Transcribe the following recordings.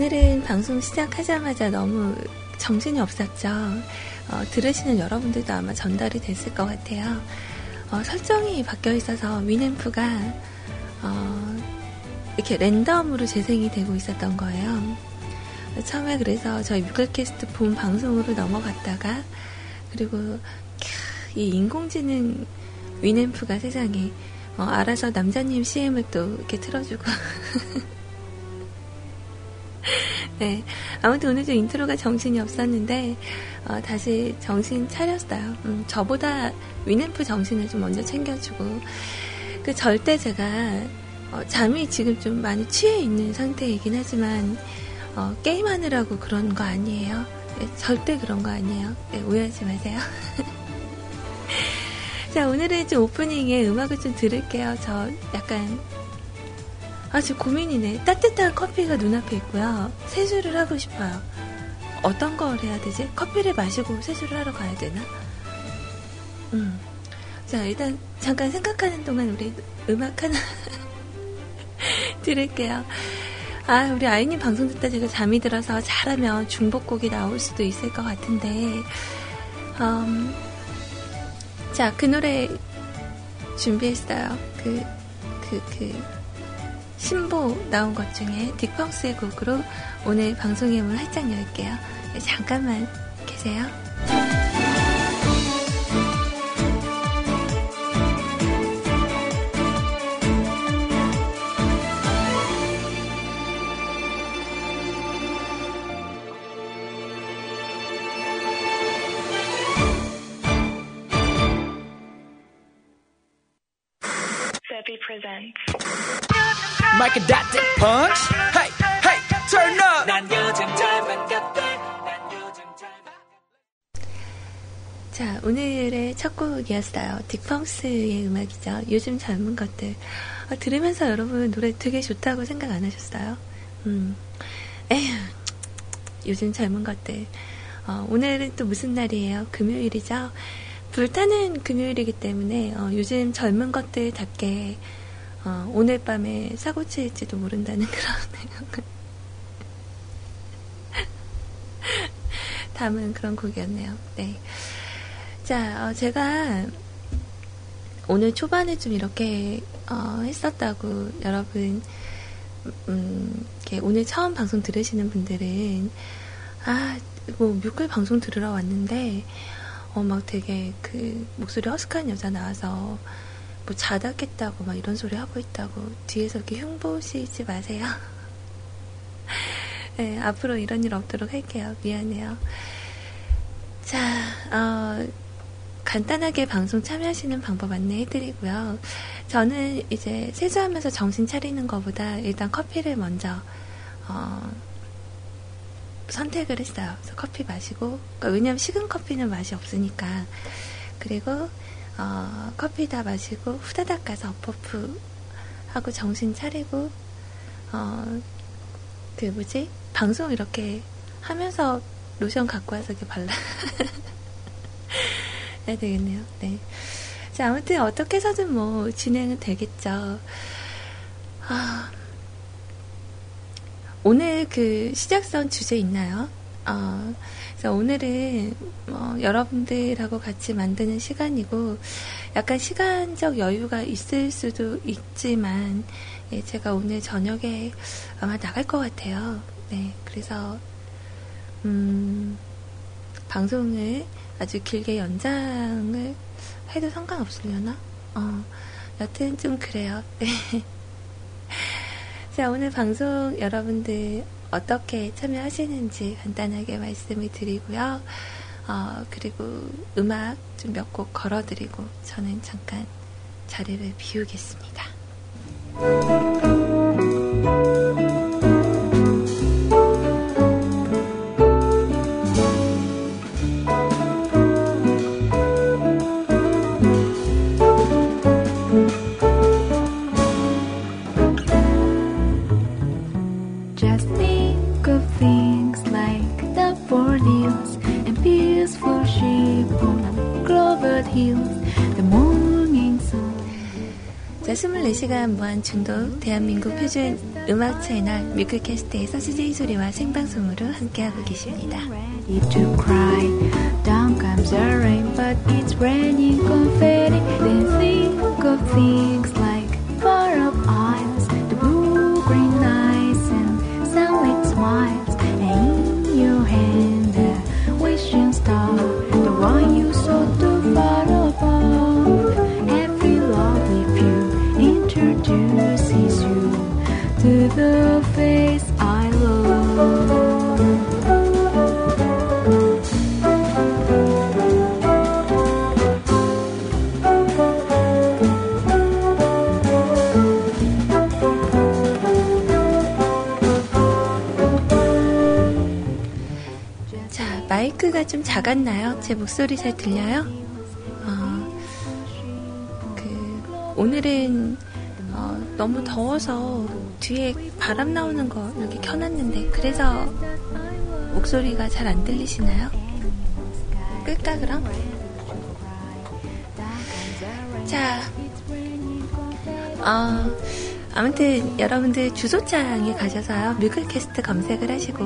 자, 오늘은 방송 시작하자마자 너무 정신이 없었죠. 어, 들으시는 여러분들도 아마 전달이 됐을 것 같아요. 어, 설정이 바뀌어 있어서 위앰프가 어, 이렇게 랜덤으로 재생이 되고 있었던 거예요. 처음에 그래서 저희 뮤클캐스트 본 방송으로 넘어갔다가 그리고 이 인공지능 위앰프가 세상에 어, 알아서 남자님 CM을 또 이렇게 틀어주고 네. 아무튼 오늘 좀 인트로가 정신이 없었는데, 어, 다시 정신 차렸어요. 음, 저보다 위램프 정신을 좀 먼저 챙겨주고, 그 절대 제가, 어, 잠이 지금 좀 많이 취해 있는 상태이긴 하지만, 어, 게임하느라고 그런 거 아니에요. 네, 절대 그런 거 아니에요. 네, 오해하지 마세요. 자, 오늘은 좀 오프닝에 음악을 좀 들을게요. 저 약간 아, 지금 고민이네. 따뜻한 커피가 눈앞에 있고요. 세수를 하고 싶어요. 어떤 걸 해야 되지? 커피를 마시고 세수를 하러 가야 되나? 음. 자, 일단 잠깐 생각하는 동안 우리 음악 하나 들을게요. 아, 우리 아이님 방송 듣다 제가 잠이 들어서 잘하면 중복곡이 나올 수도 있을 것 같은데, 음, 자, 그 노래 준비했어요. 그, 그, 그, 신보 나온 것 중에 딕펑스의 곡으로 오늘 방송의 문을 활짝 열게요. 네, 잠깐만 계세요. 첫 곡이었어요 딕펑스의 음악이죠 요즘 젊은 것들 어, 들으면서 여러분 노래 되게 좋다고 생각 안 하셨어요? 음 에휴 요즘 젊은 것들 어, 오늘은 또 무슨 날이에요? 금요일이죠? 불타는 금요일이기 때문에 어, 요즘 젊은 것들답게 어, 오늘 밤에 사고 칠지도 모른다는 그런 담은 그런 곡이었네요. 네. 자, 어, 제가 오늘 초반에 좀 이렇게 어, 했었다고 여러분 음, 오늘 처음 방송 들으시는 분들은 아, 뭐 뮤클 방송 들으러 왔는데 어, 막 되게 그 목소리 허스크한 여자 나와서 뭐 자다 깼다고 막 이런 소리 하고 있다고 뒤에서 이렇게 흉보시지 마세요. 네, 앞으로 이런 일 없도록 할게요. 미안해요. 자, 어, 간단하게 방송 참여하시는 방법 안내해드리고요. 저는 이제 세수하면서 정신 차리는 것보다 일단 커피를 먼저 어, 선택을 했어요. 그래서 커피 마시고, 그러니까 왜냐면 식은 커피는 맛이 없으니까. 그리고 어, 커피 다 마시고 후다닥 가서 퍼프 하고 정신 차리고 어, 그 뭐지 방송 이렇게 하면서 로션 갖고 와서 이렇게 발라 해야 되겠네요. 네. 자 아무튼 어떻게 해서든 뭐 진행은 되겠죠. 아, 오늘 그 시작선 주제 있나요? 어, 그래서 오늘은 뭐 여러분들하고 같이 만드는 시간이고 약간 시간적 여유가 있을 수도 있지만 예, 제가 오늘 저녁에 아마 나갈 것 같아요. 네, 그래서 음, 방송을 아주 길게 연장을 해도 상관없으려나? 어, 여튼 좀 그래요. 네. 자, 오늘 방송 여러분들 어떻게 참여하시는지 간단하게 말씀을 드리고요. 어, 그리고 음악 좀 몇 곡 걸어드리고 저는 잠깐 자리를 비우겠습니다. 자, 24시간 무한 중독 대한민국 표준 음악 채널 뮤클캐스트에서 CJ 소리와 생방송으로 함께하고 계십니다. 자, 마이크가 좀 작았나요? 제 목소리 잘 들려요? 어, 그, 오늘은 어, 너무 더워서 뒤에 바람 나오는 거 이렇게 켜놨는데 그래서 목소리가 잘 안 들리시나요? 끌까 그럼? 자, 어, 아무튼 여러분들 주소창에 가셔서요 뮤클캐스트 검색을 하시고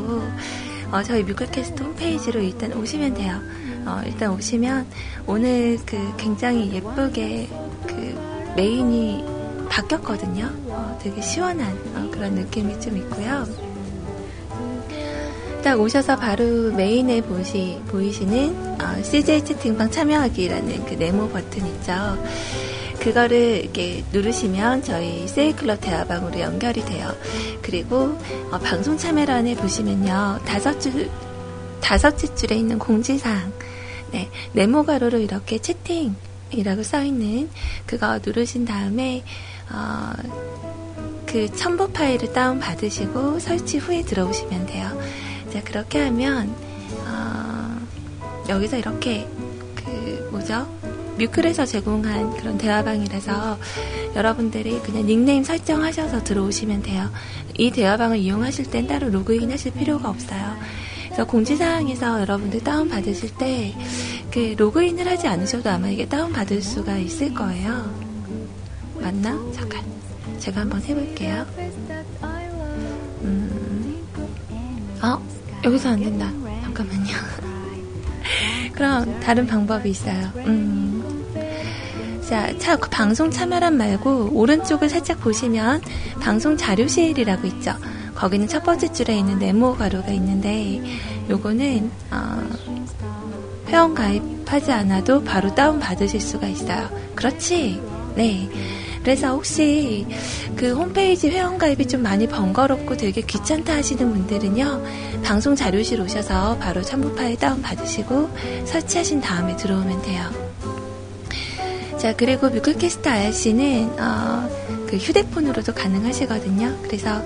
어, 저희 뮤클캐스트 홈페이지로 일단 오시면 돼요. 어, 일단 오시면 오늘 그 굉장히 예쁘게 그 메인이 바뀌었거든요. 어, 되게 시원한 어, 그런 느낌이 좀 있고요. 딱 오셔서 바로 메인에 보시, 보이시는 어, CJ 채팅방 참여하기라는 그 네모 버튼 있죠. 그거를 이렇게 누르시면 저희 세이클럽 대화방으로 연결이 돼요. 그리고 어, 방송 참여란에 보시면요. 다섯 줄, 다섯째 줄에 있는 공지사항. 네, 네모 가로로 이렇게 채팅이라고 써있는 그거 누르신 다음에 어, 그 첨부 파일을 다운 받으시고 설치 후에 들어오시면 돼요. 자, 그렇게 하면 어, 여기서 이렇게 그 뭐죠? 뮤클에서 제공한 그런 대화방이라서 여러분들이 그냥 닉네임 설정하셔서 들어오시면 돼요. 이 대화방을 이용하실 땐 따로 로그인 하실 필요가 없어요. 그래서 공지사항에서 여러분들 다운받으실 때 그 로그인을 하지 않으셔도 아마 이게 다운받을 수가 있을 거예요. 맞나? 잠깐. 제가 한번 해볼게요. 음. 어? 여기서 안 된다. 잠깐만요. 그럼 다른 방법이 있어요. 음. 자, 차, 그 방송 참여란 말고 오른쪽을 살짝 보시면 방송 자료실이라고 있죠. 거기는 첫 번째 줄에 있는 네모 가루가 있는데 요거는 어, 회원 가입하지 않아도 바로 다운 받으실 수가 있어요. 그렇지? 네. 그래서 혹시 그 홈페이지 회원 가입이 좀 많이 번거롭고 되게 귀찮다 하시는 분들은요, 방송 자료실 오셔서 바로 첨부 파일 다운 받으시고 설치하신 다음에 들어오면 돼요. 자, 그리고 뮤클캐스트 IRC는, 어, 그 휴대폰으로도 가능하시거든요. 그래서,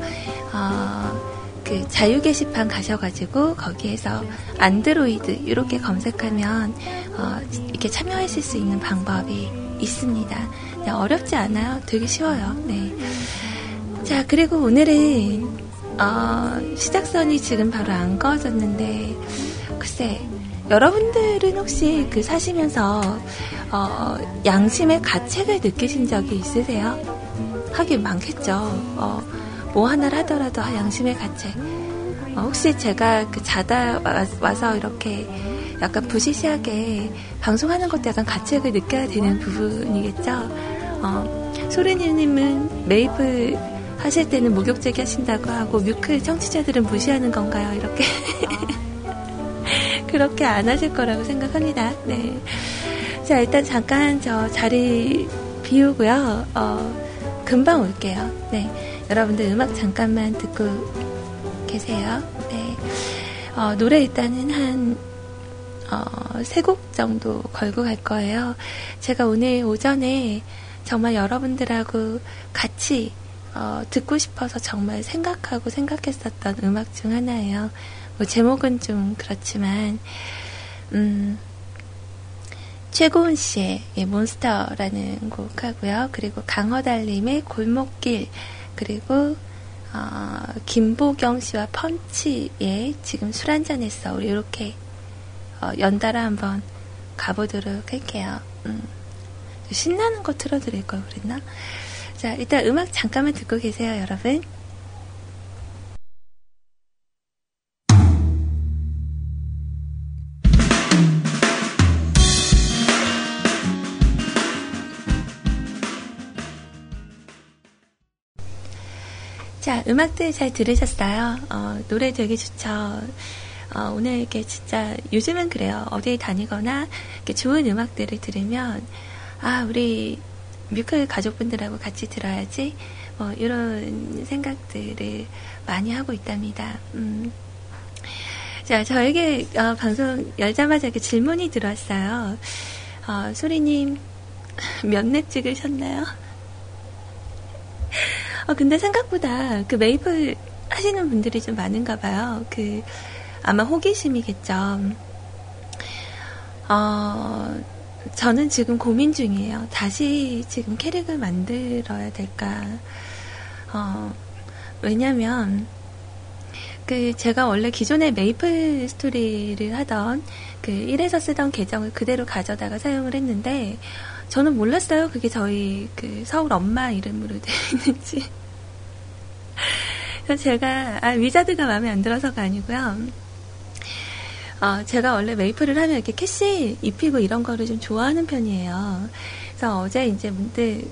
어, 그 자유 게시판 가셔가지고 거기에서 안드로이드 이렇게 검색하면 어, 이렇게 참여하실 수 있는 방법이 있습니다. 네, 어렵지 않아요. 되게 쉬워요. 네. 자 그리고 오늘은 어, 시작선이 지금 바로 안 꺼졌는데 글쎄 여러분들은 혹시 그 사시면서 어, 양심의 가책을 느끼신 적이 있으세요? 하긴 많겠죠. 어, 뭐 하나를 하더라도 아, 양심의 가책. 어, 혹시 제가 그 자다 와, 서 이렇게 약간 부시시하게 방송하는 것도 약간 가책을 느껴야 되는 부분이겠죠. 어, 소리님은 메이플 하실 때는 목욕제기 하신다고 하고 뮤클 청취자들은 무시하는 건가요? 이렇게 그렇게 안 하실 거라고 생각합니다. 네. 자 일단 잠깐 저 자리 비우고요. 어, 금방 올게요. 네. 여러분들 음악 잠깐만 듣고 계세요. 네. 어, 노래 일단은 한, 어, 세 곡 정도 걸고 갈 거예요. 제가 오늘 오전에 정말 여러분들하고 같이, 어, 듣고 싶어서 정말 생각하고 생각했었던 음악 중 하나예요. 뭐, 제목은 좀 그렇지만, 음, 최고은 씨의 몬스터라는 곡 하고요. 그리고 강허달님의 골목길, 그리고 어, 김보경 씨와 펀치의 지금 술 한잔 했어. 우리 이렇게 어, 연달아 한번 가보도록 할게요. 음, 신나는 거 틀어드릴 걸 그랬나? 자, 일단 음악 잠깐만 듣고 계세요, 여러분. 자, 음악들 잘 들으셨어요? 어, 노래 되게 좋죠? 어, 오늘 이렇게 진짜 요즘은 그래요. 어디 다니거나 이렇게 좋은 음악들을 들으면 아 우리 뮤클 가족분들하고 같이 들어야지 뭐 이런 생각들을 많이 하고 있답니다. 음. 자, 저에게 어, 방송 열자마자 이렇게 질문이 들어왔어요. 어, 소리님 몇렙 찍으셨나요? 어, 근데 생각보다 그 메이플 하시는 분들이 좀 많은가 봐요. 그 아마 호기심이겠죠. 어, 저는 지금 고민 중이에요. 다시 지금 캐릭을 만들어야 될까. 어, 왜냐면, 그, 제가 원래 기존에 메이플 스토리를 하던 그 1에서 쓰던 계정을 그대로 가져다가 사용을 했는데, 저는 몰랐어요. 그게 저희 그 서울 엄마 이름으로 되어 있는지. 그래서 제가, 아, wizard가 마음에 안 들어서가 아니고요. 어, 제가 원래 Maple을 하면 이렇게 cash 입히고 이런 거를 좀 좋아하는 편이에요. 그래서 어제 이제 문득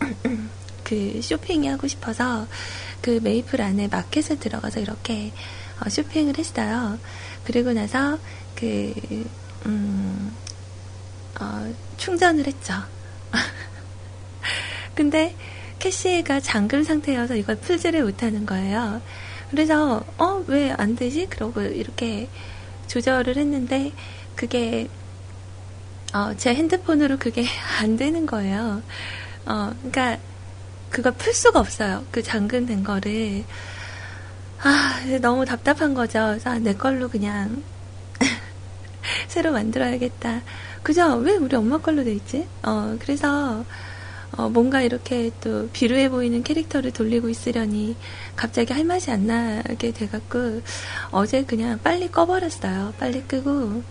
그 쇼핑이 하고 싶어서 그 메이플 안에 마켓에 들어가서 이렇게 어, 쇼핑을 했어요. 그리고 나서 그, 음, 어, 충전을 했죠. 근데 캐시가 잠금 상태여서 이걸 풀지를 못하는 거예요. 그래서, 어, 왜 안 되지? 그러고 이렇게 조절을 했는데 그게 어, 제 핸드폰으로 그게 안 되는 거예요. 어, 그러니까 그걸 풀 수가 없어요. 그 잠금된 거를. 아, 너무 답답한 거죠. 그래서 아, 내 걸로 그냥 새로 만들어야겠다. 그죠? 왜 우리 엄마 걸로 돼 있지? 어, 그래서 어, 뭔가 이렇게 또 비루해 보이는 캐릭터를 돌리고 있으려니 갑자기 할 맛이 안 나게 돼갖고 어제 그냥 빨리 꺼버렸어요. 빨리 끄고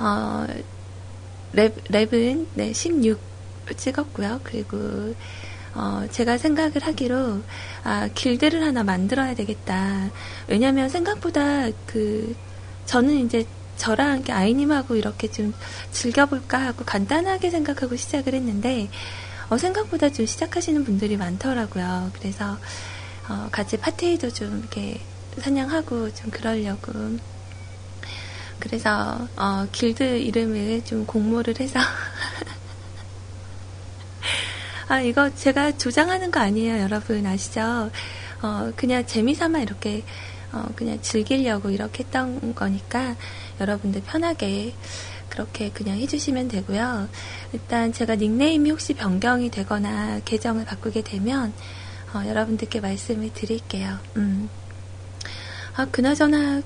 어, 랩, 랩은 네, 16 찍었고요. 그리고 어, 제가 생각을 하기로 아, 길드를 하나 만들어야 되겠다. 왜냐면 생각보다 그 저는 이제 저랑 함께 아이님하고 이렇게 좀 즐겨볼까 하고 간단하게 생각하고 시작을 했는데, 어, 생각보다 좀 시작하시는 분들이 많더라고요. 그래서, 어, 같이 파티도 좀 이렇게 사냥하고 좀 그러려고. 그래서, 어, 길드 이름을 좀 공모를 해서. 아, 이거 제가 조장하는 거 아니에요, 여러분. 아시죠? 어, 그냥 재미삼아 이렇게, 어, 그냥 즐기려고 이렇게 했던 거니까, 여러분들 편하게 그렇게 그냥 해주시면 되고요. 일단 제가 닉네임이 혹시 변경이 되거나 계정을 바꾸게 되면 어, 여러분들께 말씀을 드릴게요. 음. 아, 그나저나,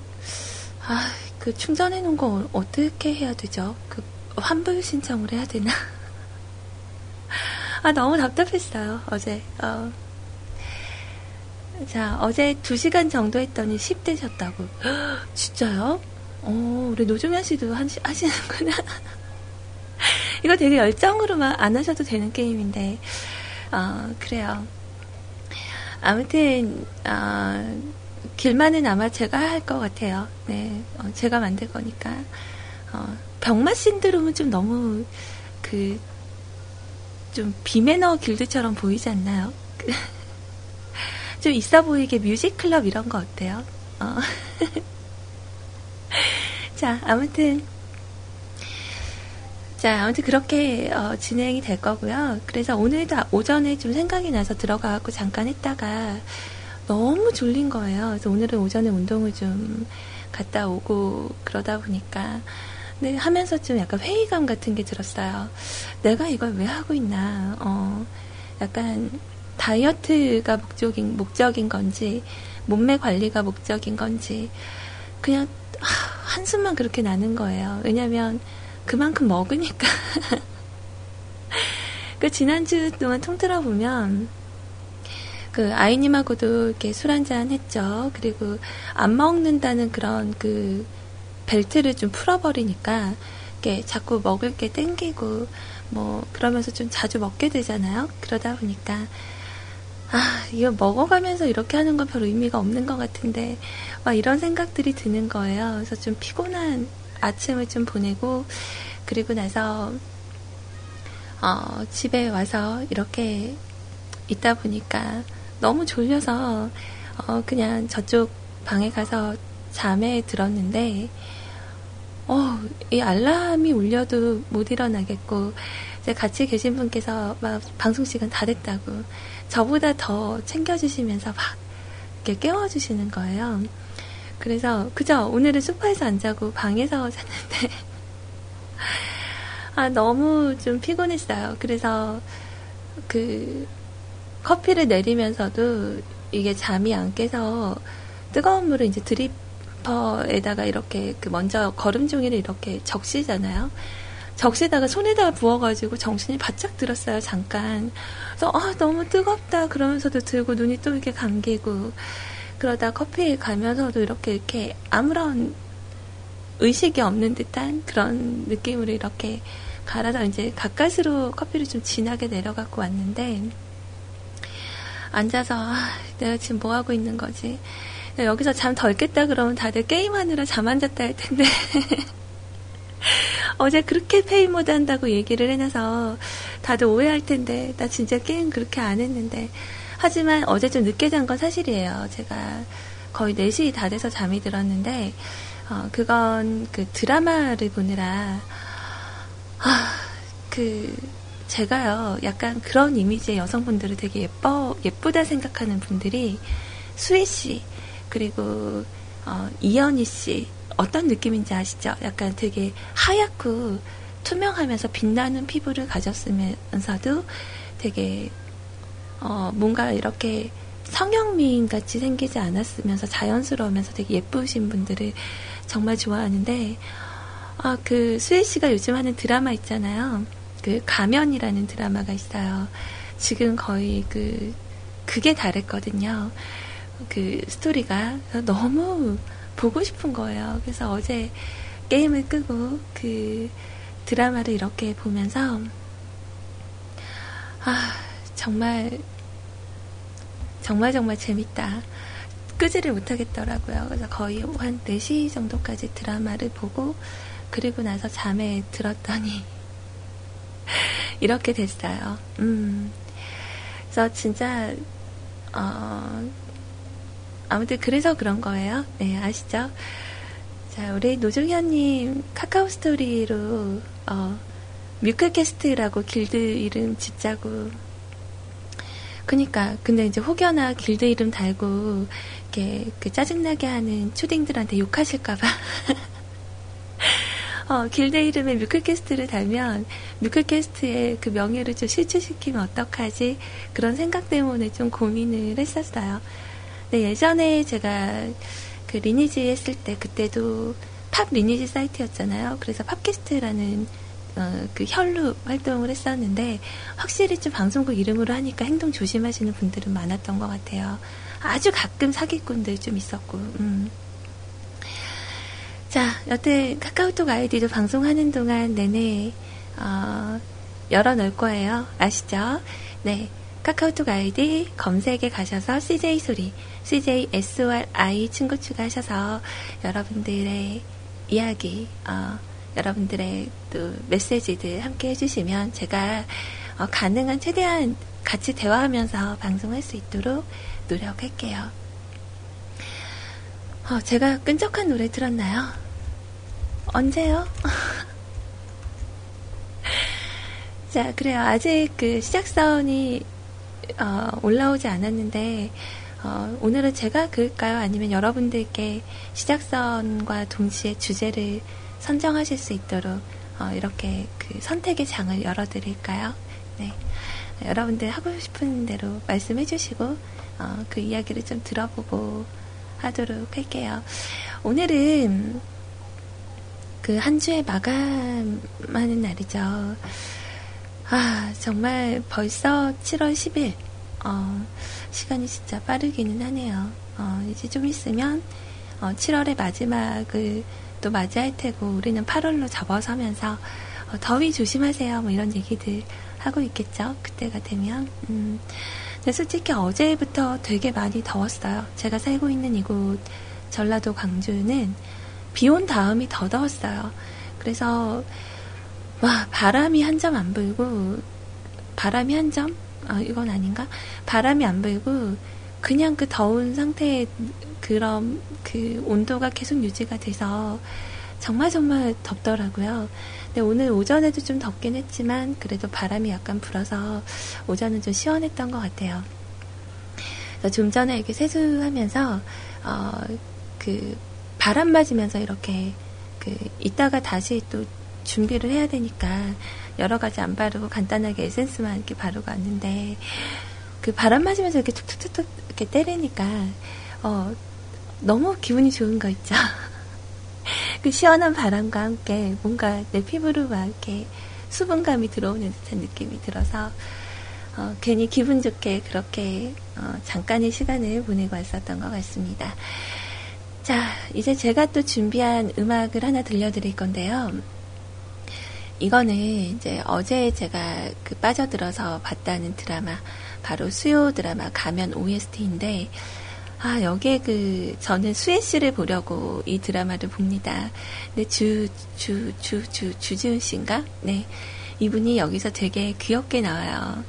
아, 그 충전해 놓은 거 어떻게 해야 되죠? 그 환불 신청을 해야 되나? 아, 너무 답답했어요, 어제. 어. 자, 어제 2시간 정도 했더니 10대셨다고. 진짜요? 어, 우리 노종현 씨도 하시, 하시는구나. 이거 되게 열정으로만 안 하셔도 되는 게임인데, 어, 그래요. 아무튼, 어, 길만은 아마 제가 할 것 같아요. 네, 어, 제가 만들 거니까. 어, 병맛 신드롬은 좀 너무, 그, 좀 비매너 길드처럼 보이지 않나요? 좀 있어 보이게 뮤직 클럽 이런 거 어때요? 어. 자, 아무튼. 자, 아무튼 그렇게 어, 진행이 될 거고요. 그래서 오늘도 오전에 좀 생각이 나서 들어가고 잠깐 했다가 너무 졸린 거예요. 그래서 오늘은 오전에 운동을 좀 갔다 오고 그러다 보니까 근데 하면서 좀 약간 회의감 같은 게 들었어요. 내가 이걸 왜 하고 있나? 어, 약간 다이어트가 목적인 목적인 건지 몸매 관리가 목적인 건지 그냥 한숨만 그렇게 나는 거예요. 왜냐면 그만큼 먹으니까. 그 지난주 동안 통틀어 보면 그 아이님하고도 이렇게 술 한잔 했죠. 그리고 안 먹는다는 그런 그 벨트를 좀 풀어버리니까 이렇게 자꾸 먹을 게 땡기고 뭐 그러면서 좀 자주 먹게 되잖아요. 그러다 보니까 아, 이거 먹어가면서 이렇게 하는 건 별 의미가 없는 것 같은데, 막 이런 생각들이 드는 거예요. 그래서 좀 피곤한 아침을 좀 보내고, 그리고 나서, 어, 집에 와서 이렇게 있다 보니까 너무 졸려서 어, 그냥 저쪽 방에 가서 잠에 들었는데 어, 이 알람이 울려도 못 일어나겠고 같이 계신 분께서 막 방송 시간 다 됐다고 저보다 더 챙겨주시면서 막 이렇게 깨워주시는 거예요. 그래서 그죠 오늘은 소파에서 안 자고 방에서 잤는데 아 너무 좀 피곤했어요. 그래서 그 커피를 내리면서도 이게 잠이 안 깨서 뜨거운 물을 이제 드리퍼에다가 이렇게 그 먼저 거름 종이를 이렇게 적시잖아요. 적시다가 손에다가 부어가지고 정신이 바짝 들었어요, 잠깐. 그래서, 아, 너무 뜨겁다. 그러면서도 들고 눈이 또 이렇게 감기고. 그러다 커피 가면서도 이렇게, 이렇게 아무런 의식이 없는 듯한 그런 느낌으로 이렇게 갈아서 이제 가까스로 커피를 좀 진하게 내려갖고 왔는데, 앉아서, 아, 내가 지금 뭐 하고 있는 거지? 여기서 잠 덜 깼다 그러면 다들 게임하느라 잠 안 잤다 할 텐데. 어제 그렇게 페이모드 한다고 얘기를 해놔서 다들 오해할 텐데, 나 진짜 게임 그렇게 안 했는데. 하지만 어제 좀 늦게 잔 건 사실이에요. 제가 거의 4시 다 돼서 잠이 들었는데, 어, 그건 그 드라마를 보느라, 아, 그, 제가요, 약간 그런 이미지의 여성분들을 되게 예뻐, 예쁘다 생각하는 분들이 수희 씨, 그리고, 어, 이연희 씨, 어떤 느낌인지 아시죠? 약간 되게 하얗고 투명하면서 빛나는 피부를 가졌으면서도 되게, 어, 뭔가 이렇게 성형미인 같이 생기지 않았으면서 자연스러우면서 되게 예쁘신 분들을 정말 좋아하는데, 아, 그, 수혜 씨가 요즘 하는 드라마 있잖아요. 그, 가면이라는 드라마가 있어요. 지금 거의 그, 그게 다랬거든요. 그, 스토리가. 너무 보고 싶은 거예요. 그래서 어제 게임을 끄고 그 드라마를 이렇게 보면서, 아, 정말, 정말 정말 재밌다. 끄지를 못하겠더라고요. 그래서 거의 한 4시 정도까지 드라마를 보고, 그리고 나서 잠에 들었더니, 이렇게 됐어요. 음. 그래서 진짜, 어, 아무튼 그래서 그런 거예요. 네, 아시죠? 자, 우리 노종현님 카카오 스토리로, 어, 뮤클캐스트라고 길드 이름 짓자고. 그니까, 근데 이제 혹여나 길드 이름 달고, 이렇게, 그 짜증나게 하는 초딩들한테 욕하실까봐. 어, 길드 이름에 뮤클캐스트를 달면 뮤클캐스트의 그 명예를 좀 실추시키면 어떡하지? 그런 생각 때문에 좀 고민을 했었어요. 네, 예전에 제가 그 리니지 했을 때 그때도 팝 리니지 사이트였잖아요. 그래서 팝캐스트라는 어, 그 혈루 활동을 했었는데 확실히 좀 방송국 이름으로 하니까 행동 조심하시는 분들은 많았던 것 같아요. 아주 가끔 사기꾼들 좀 있었고. 음. 자, 여태 카카오톡 아이디도 방송하는 동안 내내 어, 열어놓을 거예요. 아시죠? 네. 카카오톡 아이디 검색에 가셔서 CJ 소리, CJ SORI 친구 추가하셔서 여러분들의 이야기, 어, 여러분들의 또 메시지들 함께 해주시면 제가 어, 가능한 최대한 같이 대화하면서 방송할 수 있도록 노력할게요. 어, 제가 끈적한 노래 들었나요? 언제요? 자, 그래요. 아직 그 시작선이 어, 올라오지 않았는데 어, 오늘은 제가 그을까요? 아니면 여러분들께 시작선과 동시에 주제를 선정하실 수 있도록 어, 이렇게 그 선택의 장을 열어드릴까요? 네. 여러분들 하고 싶은 대로 말씀해 주시고 어, 그 이야기를 좀 들어보고 하도록 할게요. 오늘은 그 한 주의 마감하는 날이죠. 아, 정말 벌써 7월 10일. 어, 시간이 진짜 빠르기는 하네요. 어, 이제 좀 있으면 어, 7월의 마지막을 또 맞이할 테고 우리는 8월로 접어서면서 어, 더위 조심하세요. 뭐 이런 얘기들 하고 있겠죠. 그때가 되면. 음, 근데 솔직히 어제부터 되게 많이 더웠어요. 제가 살고 있는 이곳 전라도 광주는 비 온 다음이 더 더웠어요. 그래서 와 바람이 한 점 안 불고 바람이 한 점 아, 이건 아닌가? 바람이 안 불고 그냥 그 더운 상태에 그런 그 온도가 계속 유지가 돼서 정말 정말 덥더라고요. 근데 오늘 오전에도 좀 덥긴 했지만 그래도 바람이 약간 불어서 오전은 좀 시원했던 것 같아요. 좀 전에 이렇게 세수하면서 어, 그 바람 맞으면서 이렇게 그 이따가 다시 또 준비를 해야 되니까 여러 가지 안 바르고 간단하게 에센스만 이렇게 바르고 왔는데 그 바람 맞으면서 이렇게 툭툭툭툭 이렇게 때리니까 어 너무 기분이 좋은 거 있죠. 그 시원한 바람과 함께 뭔가 내 피부로 막 이렇게 수분감이 들어오는 듯한 느낌이 들어서 어, 괜히 기분 좋게 그렇게 어, 잠깐의 시간을 보내고 왔었던 것 같습니다. 자, 이제 제가 또 준비한 음악을 하나 들려드릴 건데요. 이거는 이제 어제 제가 그 빠져들어서 봤다는 드라마, 바로 수요 드라마 가면 OST인데, 아, 여기에 그, 저는 수혜 씨를 보려고 이 드라마를 봅니다. 근데 주, 주, 주, 주, 주지훈 씨인가? 네. 이분이 여기서 되게 귀엽게 나와요.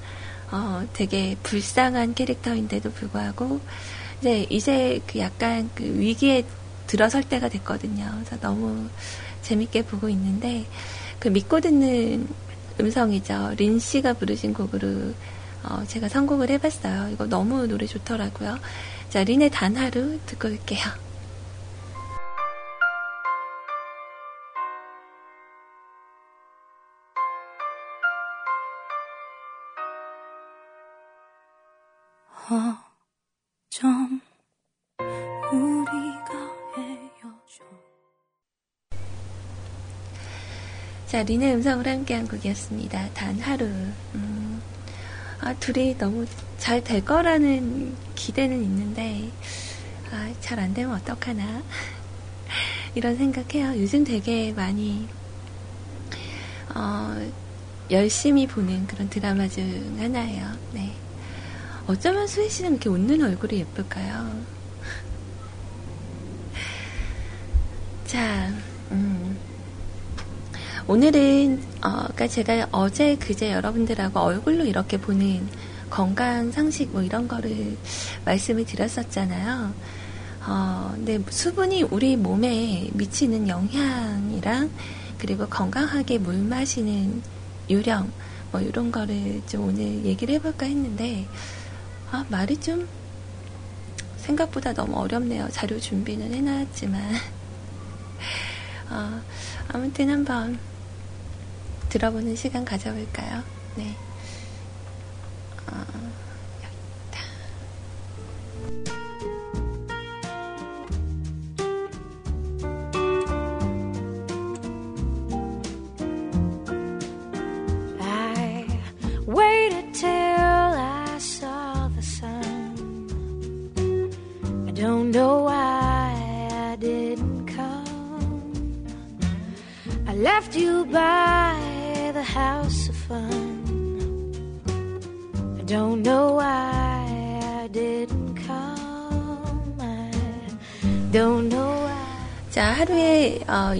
어, 되게 불쌍한 캐릭터인데도 불구하고, 이제, 이제 그 약간 그 위기에 들어설 때가 됐거든요. 그래서 너무 재밌게 보고 있는데, 그 믿고 듣는 음성이죠. 린 씨가 부르신 곡으로 어, 제가 선곡을 해봤어요. 이거 너무 노래 좋더라고요. 자, 린의 단 하루 듣고 올게요. 좀 자, 린의 음성을 함께한 곡이었습니다. 단 하루. 음, 아, 둘이 너무 잘 될 거라는 기대는 있는데, 아, 잘 안 되면 어떡하나. 이런 생각해요. 요즘 되게 많이, 어, 열심히 보는 그런 드라마 중 하나예요. 네. 어쩌면 수혜 씨는 이렇게 웃는 얼굴이 예쁠까요? 자, 음. 오늘은 어, 그러니까 제가 어제 그제 여러분들하고 얼굴로 이렇게 보는 건강 상식 뭐 이런 거를 말씀을 드렸었잖아요. 어, 근데 수분이 우리 몸에 미치는 영향이랑 그리고 건강하게 물 마시는 요령 뭐 이런 거를 좀 오늘 얘기를 해볼까 했는데 아 말이 좀 생각보다 너무 어렵네요. 자료 준비는 해놨지만 어, 아무튼 한번 들어보는 시간 가져볼까요? 네.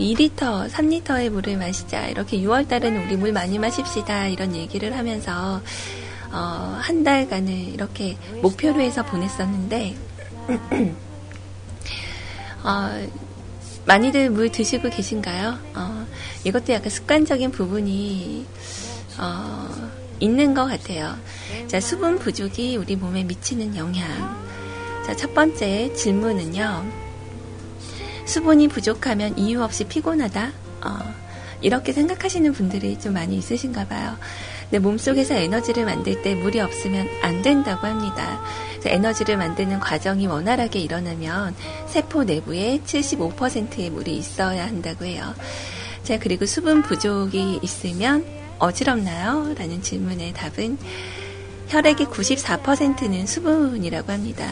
2리터, 3리터의 물을 마시자. 이렇게 6월달에는 우리 물 많이 마십시다. 이런 얘기를 하면서 어, 한 달간을 이렇게 목표로 해서 보냈었는데 어, 많이들 물 드시고 계신가요? 어, 이것도 약간 습관적인 부분이 어, 있는 것 같아요. 자, 수분 부족이 우리 몸에 미치는 영향. 자, 첫 번째 질문은요. 수분이 부족하면 이유 없이 피곤하다? 어, 이렇게 생각하시는 분들이 좀 많이 있으신가 봐요. 내 몸속에서 에너지를 만들 때 물이 없으면 안 된다고 합니다. 에너지를 만드는 과정이 원활하게 일어나면 세포 내부에 75%의 물이 있어야 한다고 해요. 자, 그리고 수분 부족이 있으면 어지럽나요? 라는 질문의 답은 혈액의 94%는 수분이라고 합니다.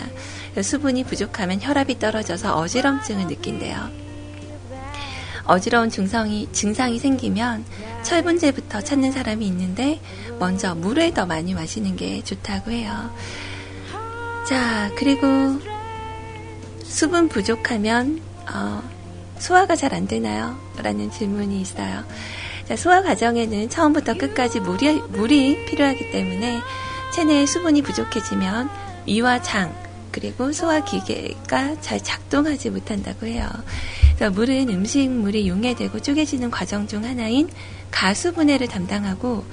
수분이 부족하면 혈압이 떨어져서 어지럼증을 느낀대요. 어지러운 증상이, 증상이 생기면 철분제부터 찾는 사람이 있는데 먼저 물을 더 많이 마시는 게 좋다고 해요. 자, 그리고 수분 부족하면 어, 소화가 잘 안 되나요? 라는 질문이 있어요. 자, 소화 과정에는 처음부터 끝까지 물이, 물이 필요하기 때문에 체내에 수분이 부족해지면 위와 장, 그리고 소화기계가 잘 작동하지 못한다고 해요. 그래서 물은 음식물이 용해되고 쪼개지는 과정 중 하나인 가수분해를 담당하고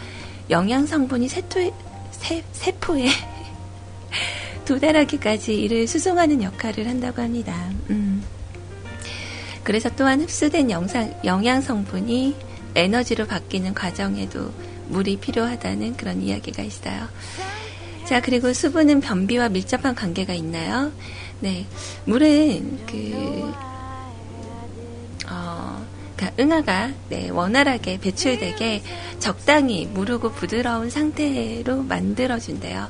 영양 성분이 세토, 세, 세포에 도달하기까지 이를 수송하는 역할을 한다고 합니다. 음. 그래서 또한 흡수된 영상, 영양 성분이 에너지로 바뀌는 과정에도 물이 필요하다는 그런 이야기가 있어요. 자, 그리고 수분은 변비와 밀접한 관계가 있나요? 네. 물은 그, 어, 그러니까 응아가 네, 원활하게 배출되게 적당히 무르고 부드러운 상태로 만들어준대요.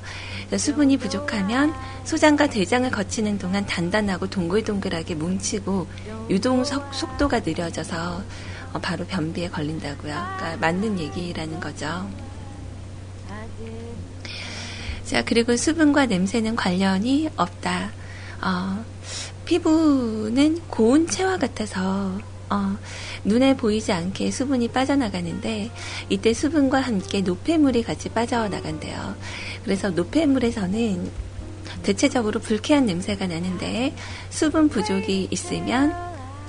수분이 부족하면 소장과 대장을 거치는 동안 단단하고 동글동글하게 뭉치고 유동 속도가 느려져서 어, 바로 변비에 걸린다고요. 그러니까 맞는 얘기라는 거죠. 자, 그리고 수분과 냄새는 관련이 없다. 어, 피부는 고운 체와 같아서 어, 눈에 보이지 않게 수분이 빠져나가는데 이때 수분과 함께 노폐물이 같이 빠져나간대요. 그래서 노폐물에서는 대체적으로 불쾌한 냄새가 나는데 수분 부족이 있으면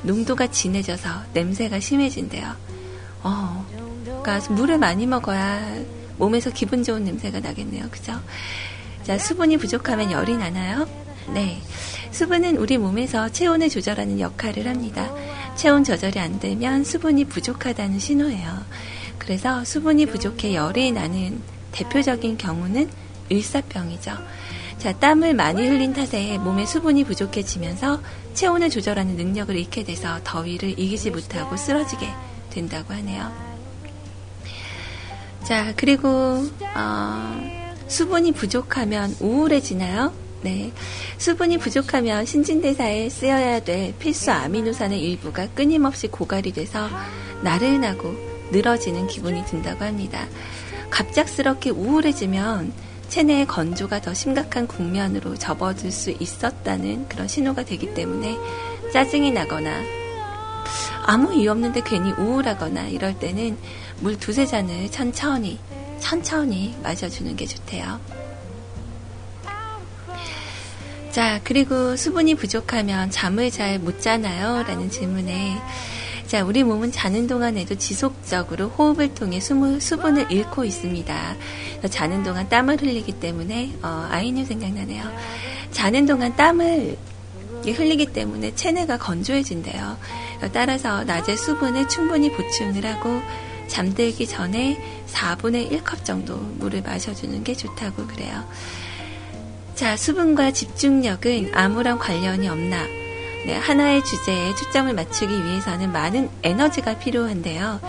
농도가 진해져서 냄새가 심해진대요. 어, 그러니까 물을 많이 먹어야 몸에서 기분 좋은 냄새가 나겠네요. 그죠? 자, 수분이 부족하면 열이 나나요? 네. 수분은 우리 몸에서 체온을 조절하는 역할을 합니다. 체온 조절이 안 되면 수분이 부족하다는 신호예요. 그래서 수분이 부족해 열이 나는 대표적인 경우는 일사병이죠. 자, 땀을 많이 흘린 탓에 몸에 수분이 부족해지면서 체온을 조절하는 능력을 잃게 돼서 더위를 이기지 못하고 쓰러지게 된다고 하네요. 자, 그리고, 어, 수분이 부족하면 우울해지나요? 네. 수분이 부족하면 신진대사에 쓰여야 될 필수 아미노산의 일부가 끊임없이 고갈이 돼서 나른하고 늘어지는 기분이 든다고 합니다. 갑작스럽게 우울해지면 체내의 건조가 더 심각한 국면으로 접어들 수 있었다는 그런 신호가 되기 때문에 짜증이 나거나 아무 이유 없는데 괜히 우울하거나 이럴 때는 물 두세 잔을 천천히, 천천히 마셔주는 게 좋대요. 자, 그리고 수분이 부족하면 잠을 잘 못 자나요? 라는 질문에, 자, 우리 몸은 자는 동안에도 지속적으로 호흡을 통해 수분, 수분을 잃고 있습니다. 자는 동안 땀을 흘리기 때문에, 어, 아이님 생각나네요. 자는 동안 땀을 흘리기 때문에 체내가 건조해진대요. 따라서 낮에 수분을 충분히 보충을 하고 잠들기 전에 4분의 1컵 정도 물을 마셔주는 게 좋다고 그래요. 자, 수분과 집중력은 아무런 관련이 없나? 네, 하나의 주제에 초점을 맞추기 위해서는 많은 에너지가 필요한데요.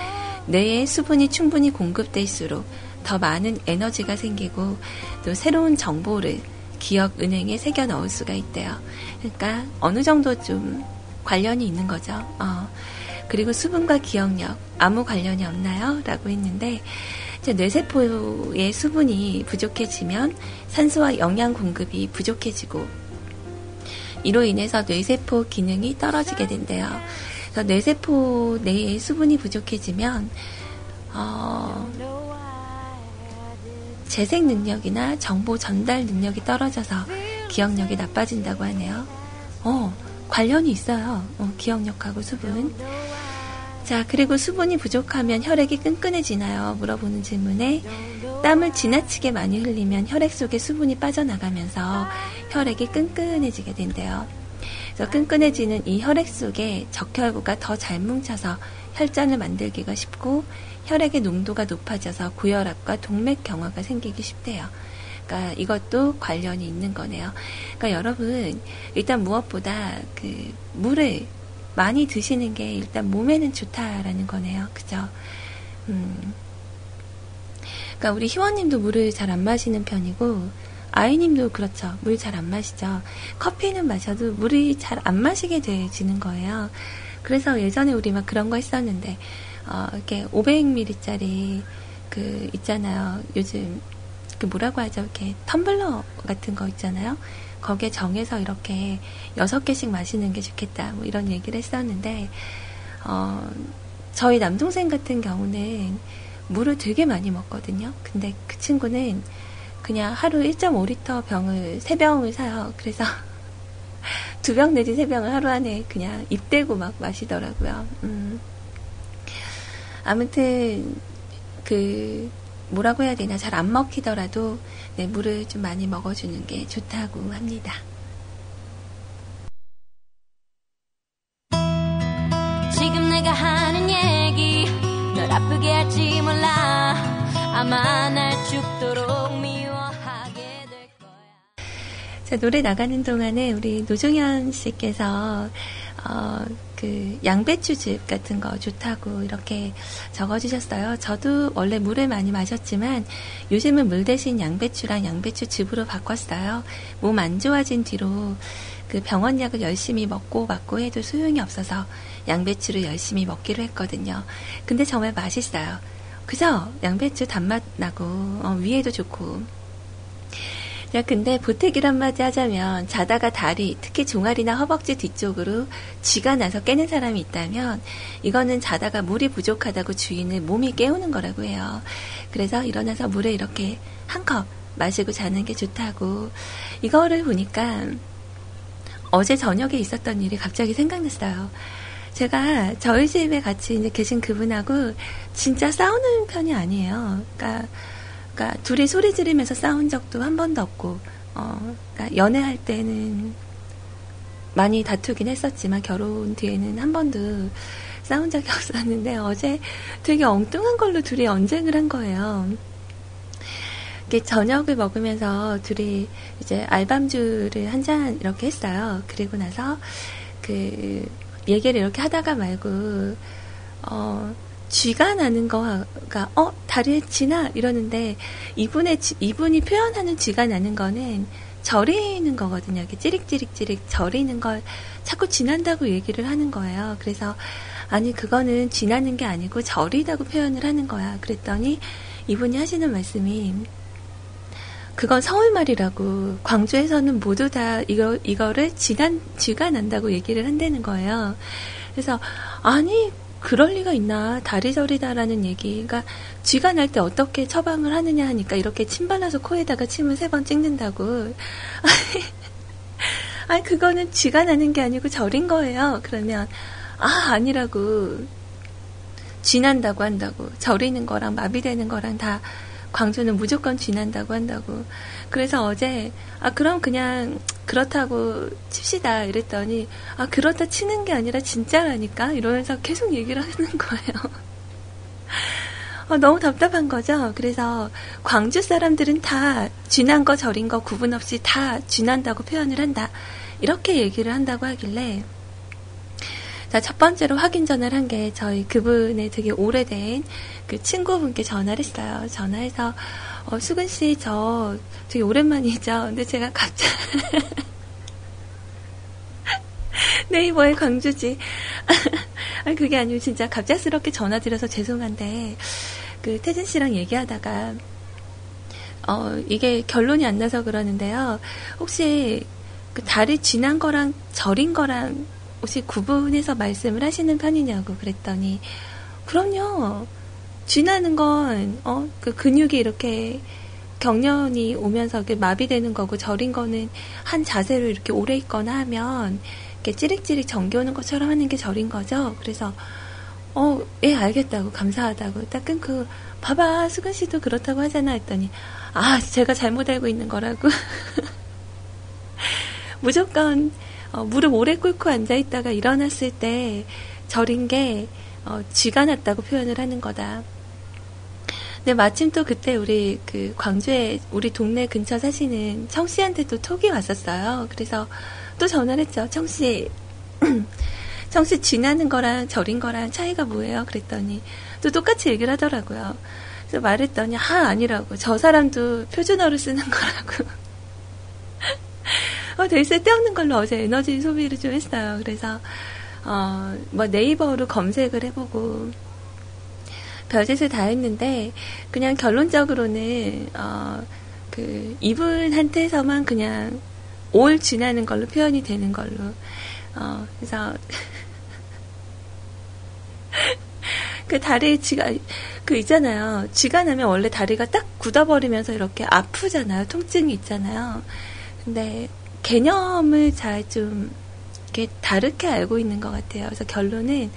뇌에 수분이 충분히 공급될수록 더 많은 에너지가 생기고 또 새로운 정보를 기억 은행에 새겨 넣을 수가 있대요. 그러니까 어느 정도 좀 관련이 있는 거죠. 어. 그리고 수분과 기억력 아무 관련이 없나요? 라고 했는데 뇌세포의 수분이 부족해지면 산소와 영양 공급이 부족해지고 이로 인해서 뇌세포 기능이 떨어지게 된대요. 그래서 뇌세포 내에 수분이 부족해지면 어, 재생 능력이나 정보 전달 능력이 떨어져서 기억력이 나빠진다고 하네요. 어, 관련이 있어요. 어, 기억력하고 수분. 자, 그리고 수분이 부족하면 혈액이 끈끈해지나요? 물어보는 질문에 땀을 지나치게 많이 흘리면 혈액 속에 수분이 빠져나가면서 혈액이 끈끈해지게 된대요. 그래서 끈끈해지는 이 혈액 속에 적혈구가 더 잘 뭉쳐서 혈전을 만들기가 쉽고 혈액의 농도가 높아져서 고혈압과 동맥 경화가 생기기 쉽대요. 그러니까 이것도 관련이 있는 거네요. 그러니까 여러분 일단 무엇보다 그 물을 많이 드시는 게 일단 몸에는 좋다라는 거네요. 그죠? 음. 그러니까 우리 희원님도 물을 잘 안 마시는 편이고 아이님도 그렇죠. 물 잘 안 마시죠. 커피는 마셔도 물이 잘 안 마시게 되지는 거예요. 그래서 예전에 우리 막 그런 거 했었는데 어, 이렇게 500ml짜리 그 있잖아요. 요즘 그 뭐라고 하죠? 이렇게 텀블러 같은 거 있잖아요. 거기에 정해서 이렇게 여섯 개씩 마시는 게 좋겠다. 뭐 이런 얘기를 했었는데, 어, 저희 남동생 같은 경우는 물을 되게 많이 먹거든요. 근데 그 친구는 그냥 하루 1.5리터 병을, 3병을 사요. 그래서 두 병 내지 세 병을 하루 안에 그냥 입대고 막 마시더라고요. 음. 아무튼, 그, 뭐라고 해야 되나, 잘 안 먹히더라도, 네, 물을 좀 많이 먹어주는 게 좋다고 합니다. 지금 내가 하는 얘기, 널 아프게 할지 몰라. 아마 날 죽도록 미워하게 될 거야. 자, 노래 나가는 동안에 우리 노종현 씨께서, 어, 그, 양배추즙 같은 거 좋다고 이렇게 적어주셨어요. 저도 원래 물을 많이 마셨지만 요즘은 물 대신 양배추랑 양배추즙으로 바꿨어요. 몸 안 좋아진 뒤로 그 병원 약을 열심히 먹고 맞고 해도 소용이 없어서 양배추를 열심히 먹기로 했거든요. 근데 정말 맛있어요. 그죠? 양배추 단맛 나고, 어, 위에도 좋고. 야, 근데 보태기란 마디 하자면 자다가 다리, 특히 종아리나 허벅지 뒤쪽으로 쥐가 나서 깨는 사람이 있다면 이거는 자다가 물이 부족하다고 주인을 몸이 깨우는 거라고 해요. 그래서 일어나서 물을 이렇게 한 컵 마시고 자는 게 좋다고. 이거를 보니까 어제 저녁에 있었던 일이 갑자기 생각났어요. 제가 저희 집에 같이 이제 계신 그분하고 진짜 싸우는 편이 아니에요. 그러니까, 그러니까 둘이 소리 지르면서 싸운 적도 한 번도 없고, 어, 그러니까 연애할 때는 많이 다투긴 했었지만 결혼 뒤에는 한 번도 싸운 적이 없었는데 어제 되게 엉뚱한 걸로 둘이 언쟁을 한 거예요. 이렇게 저녁을 먹으면서 둘이 이제 알밤주를 한 잔 이렇게 했어요. 그리고 나서 그 얘기를 이렇게 하다가 말고 어 쥐가 나는 거가 어 다리에 쥐나 이러는데 이분의 쥐- 이분이 표현하는 쥐가 나는 거는 저리는 거거든요. 이렇게 찌릭찌릭찌릭 저리는 걸 자꾸 쥐난다고 얘기를 하는 거예요. 그래서 아니 그거는 쥐나는 게 아니고 저리다고 표현을 하는 거야. 그랬더니 이분이 하시는 말씀이 그건 서울말이라고 광주에서는 모두 다 이거 이거를 쥐난 쥐가 난다고 얘기를 한다는 거예요. 그래서 아니 그럴 리가 있나 다리 저리다라는 얘기가 쥐가 날 때 어떻게 처방을 하느냐 하니까 이렇게 침 발라서 코에다가 침을 세 번 찍는다고. 아니 그거는 쥐가 나는 게 아니고 저린 거예요. 그러면 아 아니라고 쥐난다고 한다고 저리는 거랑 마비되는 거랑 다 광주는 무조건 쥐난다고 한다고 그래서 어제 아 그럼 그냥 그렇다고 칩시다 이랬더니 아 그렇다 치는 게 아니라 진짜라니까 이러면서 계속 얘기를 하는 거예요. 아, 너무 답답한 거죠. 그래서 광주 사람들은 다 쥐난 거 저린 거 구분 없이 다 쥐난다고 표현을 한다. 이렇게 얘기를 한다고 하길래 자, 첫 번째로 확인 전화를 한 게 저희 그분의 되게 오래된 그 친구분께 전화를 했어요. 전화해서 어, 수근 씨, 저 되게 오랜만이죠. 근데 제가 갑자기 네이버에 광주지. 아니, 그게 아니고 진짜 갑작스럽게 전화드려서 죄송한데 그 태진 씨랑 얘기하다가 어, 이게 결론이 안 나서 그러는데요. 혹시 그 다리 지난 거랑 절인 거랑 혹시 구분해서 말씀을 하시는 편이냐고 그랬더니 그럼요. 쥐나는 건, 어, 그 근육이 이렇게 경련이 오면서 마비되는 거고, 절인 거는 한 자세로 이렇게 오래 있거나 하면, 이렇게 찌릭찌릭 정겨오는 것처럼 하는 게 절인 거죠. 그래서, 어, 예, 알겠다고, 감사하다고. 딱 끊고, 봐봐, 수근 씨도 그렇다고 하잖아. 했더니, 아, 제가 잘못 알고 있는 거라고. 무조건, 어, 무릎 오래 꿇고 앉아 있다가 일어났을 때, 절인 게, 어, 쥐가 났다고 표현을 하는 거다. 근데 마침 또 그때 우리 그 광주에 우리 동네 근처 사시는 청씨한테 또 톡이 왔었어요. 그래서 또 전화를 했죠. 청씨, 청씨 쥐나는 거랑 절인 거랑 차이가 뭐예요? 그랬더니 또 똑같이 얘기를 하더라고요. 그래서 말했더니 하 아니라고. 저 사람도 표준어를 쓰는 거라고. 어, 되게 쓸데없는 걸로 어제 에너지 소비를 좀 했어요. 그래서 어, 뭐 네이버로 검색을 해보고 별짓을 다 했는데 그냥 결론적으로는 어, 그 이분한테서만 그냥 올 지나는 걸로 표현이 되는 걸로 어, 그래서 그 다리에 쥐가, 그 있잖아요. 쥐가 나면 원래 다리가 딱 굳어버리면서 이렇게 아프잖아요. 통증이 있잖아요. 근데 개념을 잘 좀, 이렇게 다르게 알고 있는 것 같아요. 그래서 결론은,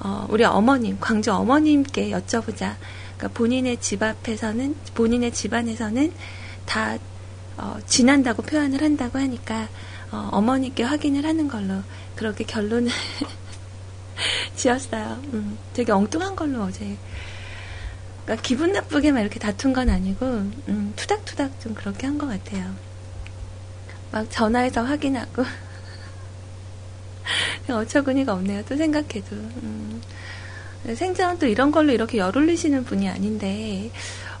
어, 우리 어머님, 광주 어머님께 여쭤보자. 그러니까 본인의 집 앞에서는, 본인의 집안에서는 다, 어, 지난다고 표현을 한다고 하니까, 어, 어머니께 확인을 하는 걸로, 그렇게 결론을 지었어요. 음, 되게 엉뚱한 걸로 어제. 그러니까 기분 나쁘게 막 이렇게 다툰 건 아니고, 음, 투닥투닥 좀 그렇게 한 것 같아요. 막 전화해서 확인하고. 어처구니가 없네요. 또 생각해도. 음. 생전 또 이런 걸로 이렇게 열 올리시는 분이 아닌데,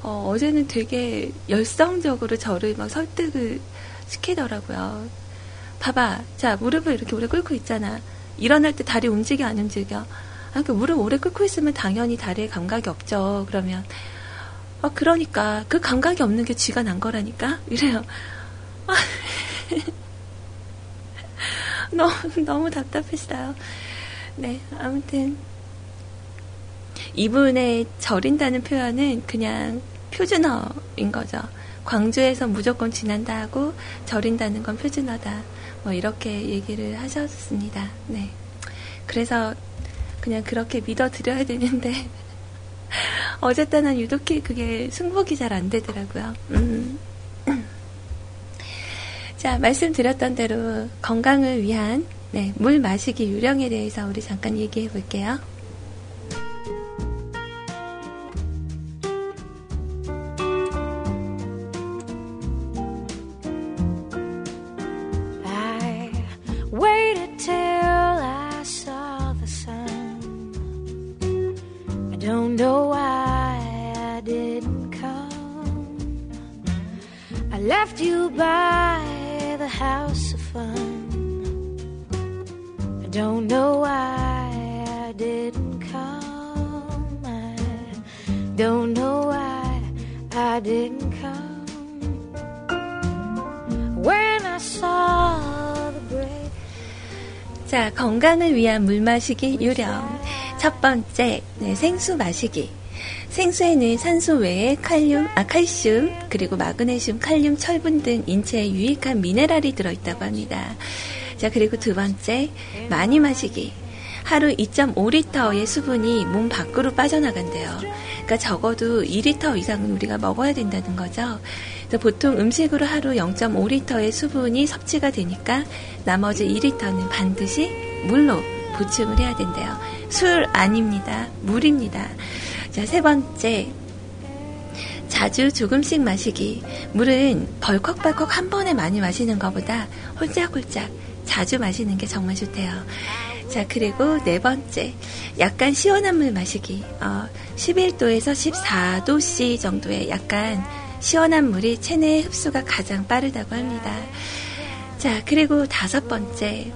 어, 어제는 되게 열성적으로 저를 막 설득을 시키더라고요. 봐봐. 자, 무릎을 이렇게 오래 꿇고 있잖아. 일어날 때 다리 움직여, 안 움직여? 아, 그 무릎 오래 꿇고 있으면 당연히 다리에 감각이 없죠. 그러면. 아, 그러니까. 그 감각이 없는 게 쥐가 난 거라니까? 이래요. 아, 너무, 너무 답답했어요. 네, 아무튼. 이분의 절인다는 표현은 그냥 표준어인 거죠. 광주에서 무조건 지난다 하고 절인다는 건 표준어다. 뭐 이렇게 얘기를 하셨습니다. 네. 그래서 그냥 그렇게 믿어드려야 되는데 어쨌든 유독히 그게 승복이 잘 안 되더라고요. 음. 자, 말씀드렸던 대로 건강을 위한 네, 물 마시기 요령에 대해서 우리 잠깐 얘기해 볼게요. 위한 물 마시기 요령. 첫 번째, 네, 생수 마시기. 생수에는 산소 외에 칼륨, 아, 칼슘, 그리고 마그네슘, 칼륨, 철분 등 인체에 유익한 미네랄이 들어있다고 합니다. 자, 그리고 두 번째, 많이 마시기. 하루 2.5리터의 수분이 몸 밖으로 빠져나간대요. 그러니까 적어도 2리터 이상은 우리가 먹어야 된다는 거죠. 보통 음식으로 하루 0.5리터의 수분이 섭취가 되니까 나머지 2리터는 반드시 물로 보충을 해야 된대요. 술 아닙니다. 물입니다. 자, 세 번째. 자주 조금씩 마시기. 물은 벌컥벌컥 한 번에 많이 마시는 것보다 홀짝홀짝 자주 마시는 게 정말 좋대요. 자, 그리고 네 번째. 약간 시원한 물 마시기. 어, 11도에서 14도씨 정도의 약간 시원한 물이 체내의 흡수가 가장 빠르다고 합니다. 자, 그리고 다섯 번째.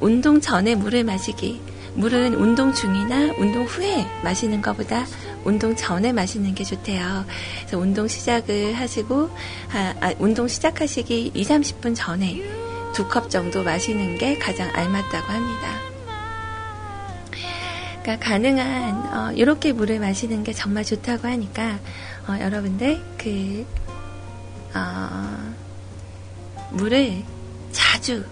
운동 전에 물을 마시기. 물은 운동 중이나 운동 후에 마시는 것보다 운동 전에 마시는 게 좋대요. 그래서 운동 시작을 하시고, 아, 아, 운동 시작하시기 2, 30분 전에 두 컵 정도 마시는 게 가장 알맞다고 합니다. 그러니까 가능한 어, 이렇게 물을 마시는 게 정말 좋다고 하니까 어, 여러분들 그 어, 물을 자주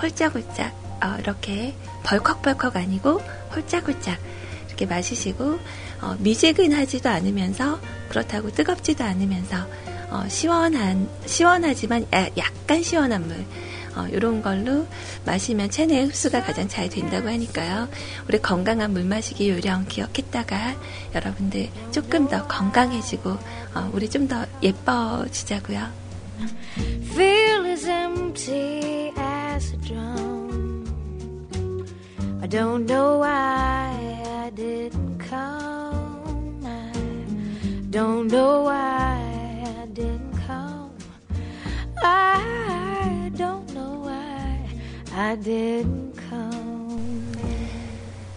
홀짝홀짝 어, 이렇게 벌컥벌컥 아니고 홀짝홀짝 이렇게 마시시고 어, 미지근하지도 않으면서 그렇다고 뜨겁지도 않으면서 어, 시원한 시원하지만 약간 시원한 물 어, 이런 걸로 마시면 체내 흡수가 가장 잘 된다고 하니까요. 우리 건강한 물 마시기 요령 기억했다가 여러분들 조금 더 건강해지고 어, 우리 좀 더 예뻐지자고요. Feel as empty as a drum. I don't know why I didn't come. I don't know why I didn't come. I don't I didn't come.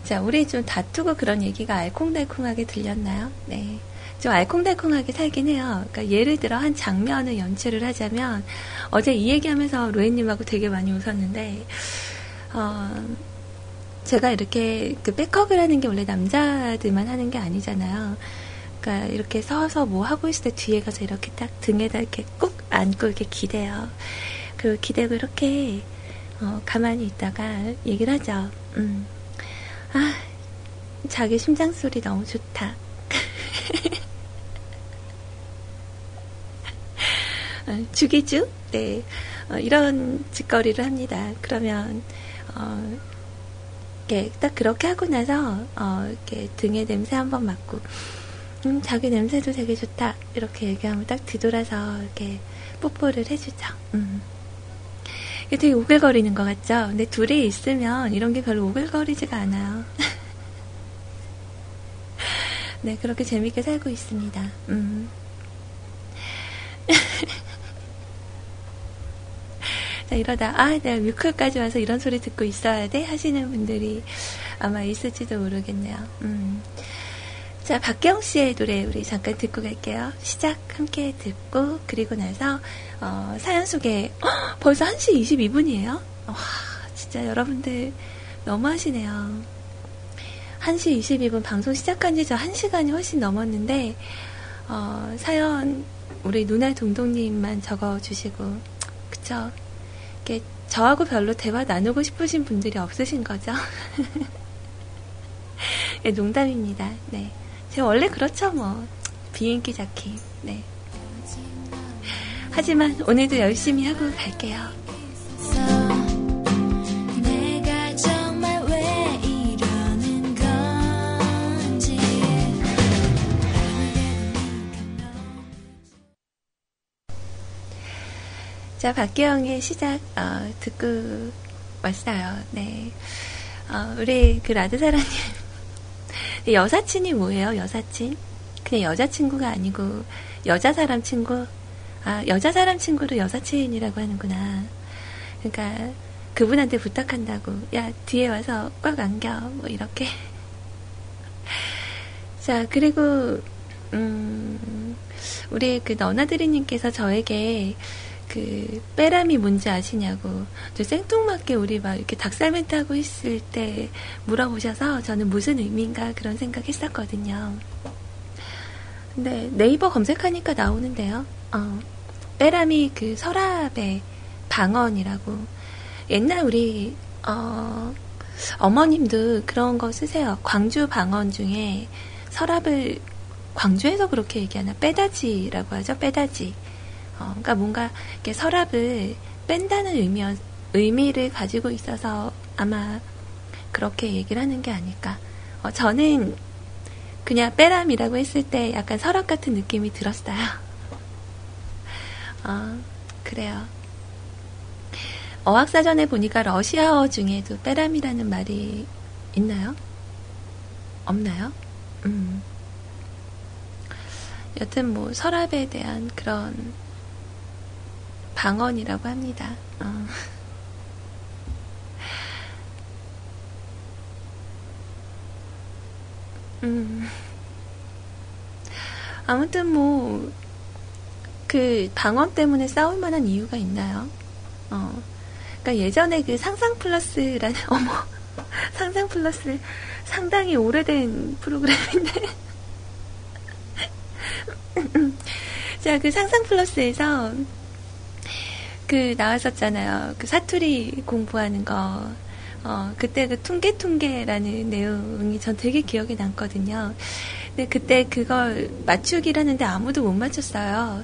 자, 우리 좀 다투고 그런 얘기가 알콩달콩하게 들렸나요? 네. 좀 알콩달콩하게 살긴 해요. 그러니까 예를 들어 한 장면을 연출을 하자면 어제 이 얘기하면서 로엔님하고 되게 많이 웃었는데 어, 제가 이렇게 그 백허그를 하는 게 원래 남자들만 하는 게 아니잖아요. 그러니까 이렇게 서서 뭐 하고 있을 때 뒤에 가서 이렇게 딱 등에다 이렇게 꾹 안고 이렇게 기대요. 그 기대고 이렇게 어, 가만히 있다가 얘기를 하죠. 음. 아, 자기 심장 소리 너무 좋다. 어, 죽이주? 네. 어, 이런 짓거리를 합니다. 그러면, 어, 이렇게 딱 그렇게 하고 나서, 어, 이렇게 등에 냄새 한번 맡고, 음, 자기 냄새도 되게 좋다. 이렇게 얘기하면 딱 뒤돌아서 이렇게 뽀뽀를 해주죠. 음. 이게 되게 오글거리는 것 같죠? 근데 둘이 있으면 이런 게 별로 오글거리지가 않아요. 네, 그렇게 재밌게 살고 있습니다. 음. 자, 이러다, 아, 내가 뮤클까지 와서 이런 소리 듣고 있어야 돼? 하시는 분들이 아마 있을지도 모르겠네요. 음. 자, 박경 씨의 노래 우리 잠깐 듣고 갈게요. 시작 함께 듣고, 그리고 나서, 어, 사연 소개, 어, 벌써 1시 22분이에요? 와, 진짜 여러분들 너무 하시네요. 1시 22분 방송 시작한 지 저 1시간이 훨씬 넘었는데, 어, 사연 우리 누나 동동님만 적어주시고, 그쵸? 이렇게 저하고 별로 대화 나누고 싶으신 분들이 없으신 거죠? 네, 농담입니다. 네. 제가 원래 그렇죠, 뭐. 비인기 자키. 네. 하지만 오늘도 열심히 하고 갈게요. 자, 박기영의 시작, 어, 듣고 왔어요. 네. 어, 우리 그 라드사라님. 여사친이 뭐예요, 여사친? 그냥 여자친구가 아니고, 여자 사람 친구? 아, 여자 사람 친구를 여사친이라고 하는구나. 그러니까, 그분한테 부탁한다고. 야, 뒤에 와서 꽉 안겨. 뭐, 이렇게. 자, 그리고, 음, 우리 그 너나드리님께서 저에게 그 빼람이 뭔지 아시냐고 저 생뚱맞게 우리 막 이렇게 닭살 멘트 하고 있을 때 물어보셔서 저는 무슨 의미인가 그런 생각했었거든요. 근데 네이버 검색하니까 나오는데요. 어, 빼람이 그 서랍의 방언이라고 옛날 우리 어, 어머님도 그런 거 쓰세요. 광주 방언 중에 서랍을 광주에서 그렇게 얘기하나 빼다지라고 하죠. 빼다지. 어, 그러니까 뭔가 이렇게 서랍을 뺀다는 의미, 의미를 가지고 있어서 아마 그렇게 얘기를 하는 게 아닐까. 어, 저는 그냥 빼람이라고 했을 때 약간 서랍 같은 느낌이 들었어요. 어, 그래요. 어학사전에 보니까 러시아어 중에도 빼람이라는 말이 있나요? 없나요? 음. 여튼 뭐 서랍에 대한 그런 방언이라고 합니다. 어. 음. 아무튼 뭐, 그 방언 때문에 싸울 만한 이유가 있나요? 어. 그러니까 예전에 그 상상 플러스라는, 어머, 상상 플러스 상당히 오래된 프로그램인데. 자, 그 상상 플러스에서 그 나왔었잖아요. 그 사투리 공부하는 거. 어, 그때 그 퉁게퉁게라는 내용이 전 되게 기억에 남거든요. 근데 그때 그걸 맞추기라는데 아무도 못 맞췄어요.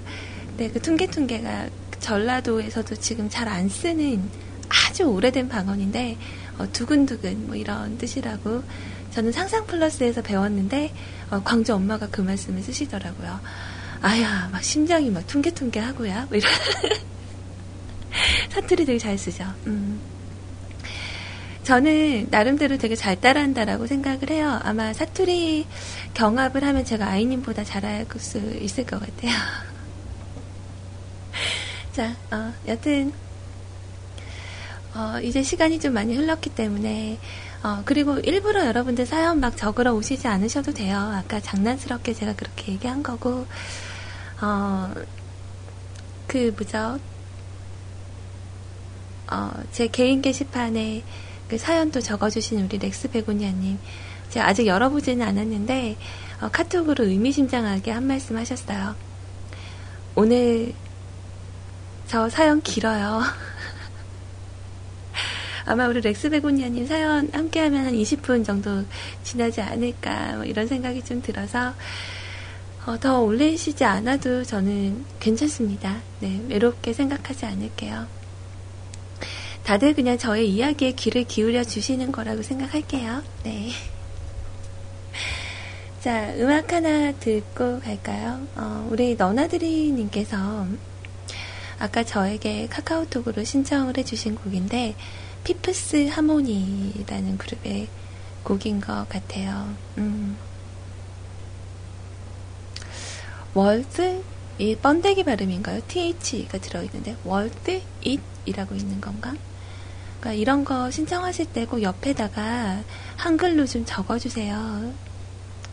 근데 그 퉁게퉁게가 전라도에서도 지금 잘 안 쓰는 아주 오래된 방언인데, 어, 두근두근 뭐 이런 뜻이라고 저는 상상 플러스에서 배웠는데, 어, 광주 엄마가 그 말씀을 쓰시더라고요. 아야, 막 심장이 막 퉁게퉁게 하고야. 뭐 이런. 사투리 되게 잘 쓰죠. 음. 저는 나름대로 되게 잘 따라한다라고 생각을 해요. 아마 사투리 경합을 하면 제가 아이님보다 잘할 수 있을 것 같아요. 자, 어, 여튼, 어, 이제 시간이 좀 많이 흘렀기 때문에, 어, 그리고 일부러 여러분들 사연 막 적으러 오시지 않으셔도 돼요. 아까 장난스럽게 제가 그렇게 얘기한 거고, 어, 그, 뭐죠? 어, 제 개인 게시판에 그그 사연 또 적어주신 우리 렉스 베고니아님. 제가 아직 열어보지는 않았는데, 어, 카톡으로 의미심장하게 한 말씀 하셨어요. 오늘 저 사연 길어요. 아마 우리 렉스 베고니아님 사연 함께하면 한 20분 정도 지나지 않을까 뭐 이런 생각이 좀 들어서 어, 더 올리시지 않아도 저는 괜찮습니다. 네, 외롭게 생각하지 않을게요. 다들 그냥 저의 이야기에 귀를 기울여 주시는 거라고 생각할게요. 네. 자, 음악 하나 듣고 갈까요? 어, 우리 너나드리님께서 아까 저에게 카카오톡으로 신청을 해주신 곡인데, Fifth Harmony라는 그룹의 곡인 것 같아요. 음. Worth 이 번데기 발음인가요? TH가 들어있는데 Worth It이라고 있는 건가? 그러니까 이런 거 신청하실 때 꼭 옆에다가 한글로 좀 적어주세요.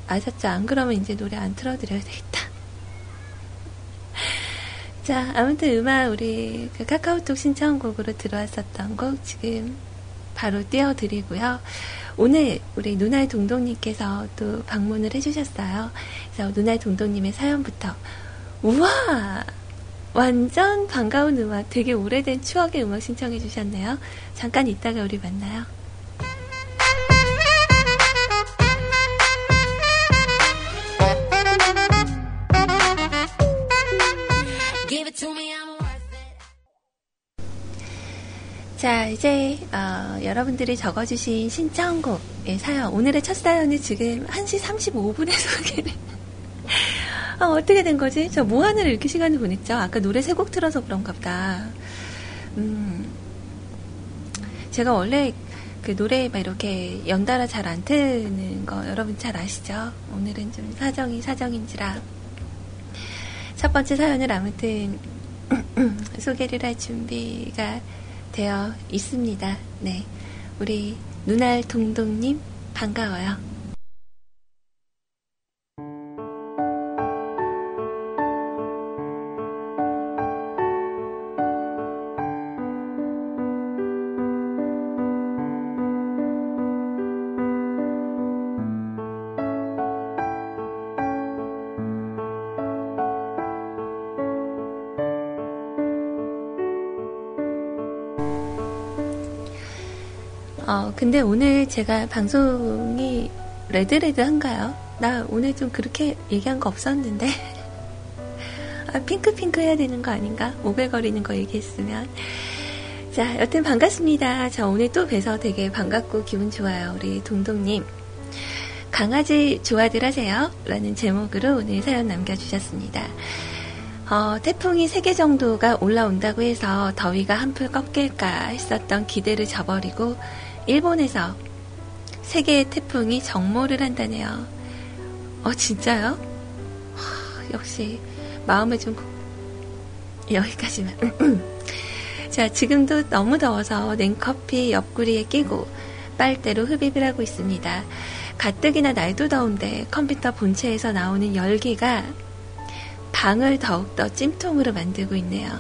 아셨죠? 안 그러면 이제 노래 안 틀어드려야 되겠다. 자, 아무튼 음악 우리 그 카카오톡 신청곡으로 들어왔었던 곡 지금 바로 띄워드리고요. 오늘 우리 누나의 동동님께서 또 방문을 해주셨어요. 그래서 누나의 동동님의 사연부터 우와! 완전 반가운 음악, 되게 오래된 추억의 음악 신청해 주셨네요. 잠깐 이따가 우리 만나요. 자, 이제 어, 여러분들이 적어주신 신청곡의 사연. 오늘의 첫 사연이 지금 1시 35분에 소개를. 아, 어떻게 된 거지? 저 뭐 하느라 이렇게 시간을 보냈죠? 아까 노래 세 곡 틀어서 그런가 보다. 음, 제가 원래 그 노래 막 이렇게 연달아 잘 안 트는 거 여러분 잘 아시죠? 오늘은 좀 사정이 사정인지라. 첫 번째 사연을 아무튼 소개를 할 준비가 되어 있습니다. 네. 우리 눈알 동동님 반가워요. 근데 오늘 제가 방송이 레드레드한가요? 나 오늘 좀 그렇게 얘기한 거 없었는데. 아, 핑크핑크 해야 되는 거 아닌가? 오글거리는 거 얘기했으면. 자, 여튼 반갑습니다. 저 오늘 또 뵈서 되게 반갑고 기분 좋아요. 우리 동동님. 강아지 좋아들 하세요? 라는 제목으로 오늘 사연 남겨주셨습니다. 어, 태풍이 3개 정도가 올라온다고 해서 더위가 한풀 꺾일까 했었던 기대를 저버리고 일본에서 세계의 태풍이 정모를 한다네요. 어, 진짜요? 하, 역시 마음을 좀 여기까지만. 자, 지금도 너무 더워서 냉커피 옆구리에 끼고 빨대로 흡입을 하고 있습니다. 가뜩이나 날도 더운데 컴퓨터 본체에서 나오는 열기가 방을 더욱더 찜통으로 만들고 있네요.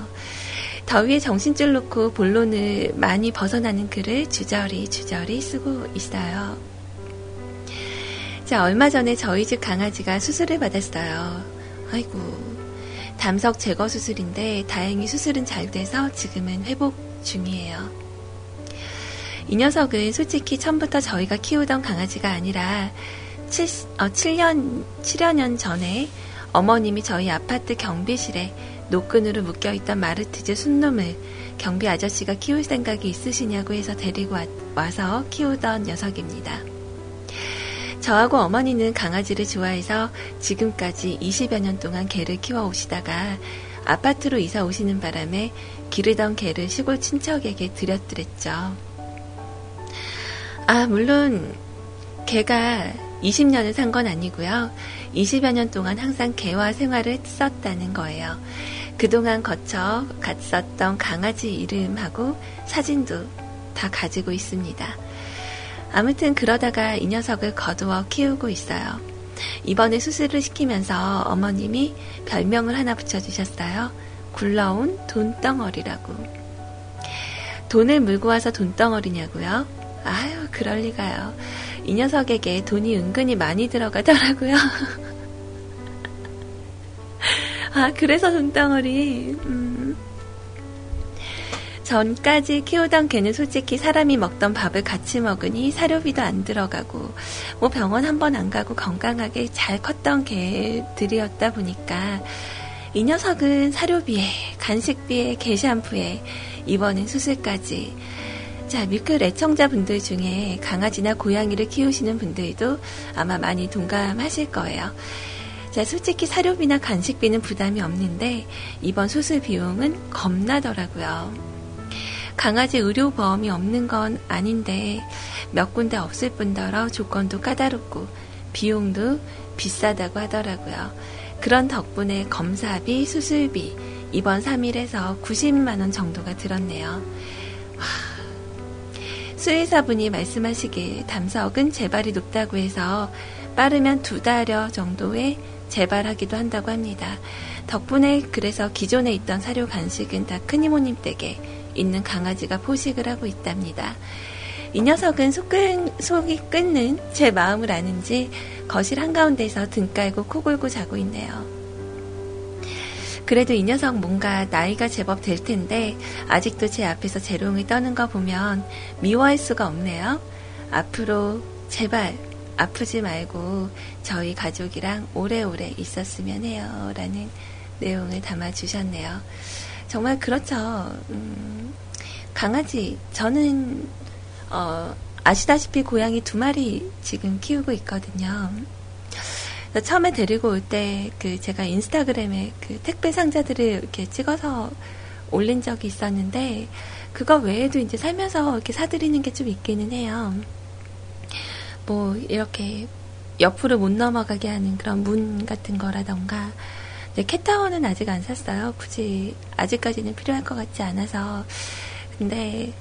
더위에 정신줄 놓고 본론을 많이 벗어나는 글을 주저리 주저리 쓰고 있어요. 자, 얼마 전에 저희 집 강아지가 수술을 받았어요. 아이고, 담석 제거 수술인데 다행히 수술은 잘 돼서 지금은 회복 중이에요. 이 녀석은 솔직히 처음부터 저희가 키우던 강아지가 아니라 7, 어, 7년, 7여 년 전에 어머님이 저희 아파트 경비실에 노끈으로 묶여있던 마르티즈 순놈을 경비 아저씨가 키울 생각이 있으시냐고 해서 데리고 와, 와서 키우던 녀석입니다. 저하고 어머니는 강아지를 좋아해서 지금까지 20여 년 동안 개를 키워 오시다가 아파트로 이사 오시는 바람에 기르던 개를 시골 친척에게 드렸더랬죠. 아, 물론 개가 20년을 산 건 아니고요. 20여 년 동안 항상 개와 생활을 했었다는 거예요. 그동안 거쳐 갔었던 강아지 이름하고 사진도 다 가지고 있습니다. 아무튼 그러다가 이 녀석을 거두어 키우고 있어요. 이번에 수술을 시키면서 어머님이 별명을 하나 붙여주셨어요. 굴러온 돈덩어리라고. 돈을 물고 와서 돈덩어리냐고요? 아유, 그럴 리가요. 이 녀석에게 돈이 은근히 많이 들어가더라고요. 아, 그래서 돈덩어리. 음. 전까지 키우던 개는 솔직히 사람이 먹던 밥을 같이 먹으니 사료비도 안 들어가고, 뭐 병원 한 번 안 가고 건강하게 잘 컸던 개들이었다 보니까, 이 녀석은 사료비에, 간식비에, 개 샴푸에, 이번엔 수술까지. 자, 뮤클 애청자분들 중에 강아지나 고양이를 키우시는 분들도 아마 많이 동감하실 거예요. 자, 솔직히 사료비나 간식비는 부담이 없는데 이번 수술 비용은 겁나더라고요. 강아지 의료 보험이 없는 건 아닌데 몇 군데 없을 뿐더러 조건도 까다롭고 비용도 비싸다고 하더라고요. 그런 덕분에 검사비, 수술비 이번 3일에서 90만원 정도가 들었네요. 수의사분이 말씀하시길 담석은 재발이 높다고 해서 빠르면 두 달여 정도에 재발하기도 한다고 합니다. 덕분에 그래서 기존에 있던 사료 간식은 다 큰 이모님 댁에 있는 강아지가 포식을 하고 있답니다. 이 녀석은 속 끓, 속이 끓는 제 마음을 아는지 거실 한가운데서 등 깔고 코 골고 자고 있네요. 그래도 이 녀석 뭔가 나이가 제법 될 텐데 아직도 제 앞에서 재롱을 떠는 거 보면 미워할 수가 없네요. 앞으로 제발 아프지 말고 저희 가족이랑 오래오래 있었으면 해요. 라는 내용을 담아 주셨네요. 정말 그렇죠. 음, 강아지, 저는, 어, 아시다시피 고양이 두 마리 지금 키우고 있거든요. 처음에 데리고 올 때 그 제가 인스타그램에 그 택배 상자들을 이렇게 찍어서 올린 적이 있었는데 그거 외에도 이제 살면서 이렇게 사드리는 게 좀 있기는 해요. 뭐 이렇게 옆으로 못 넘어가게 하는 그런 문 같은 거라던가 네, 캣타워는 아직 안 샀어요. 굳이 아직까지는 필요할 것 같지 않아서 근데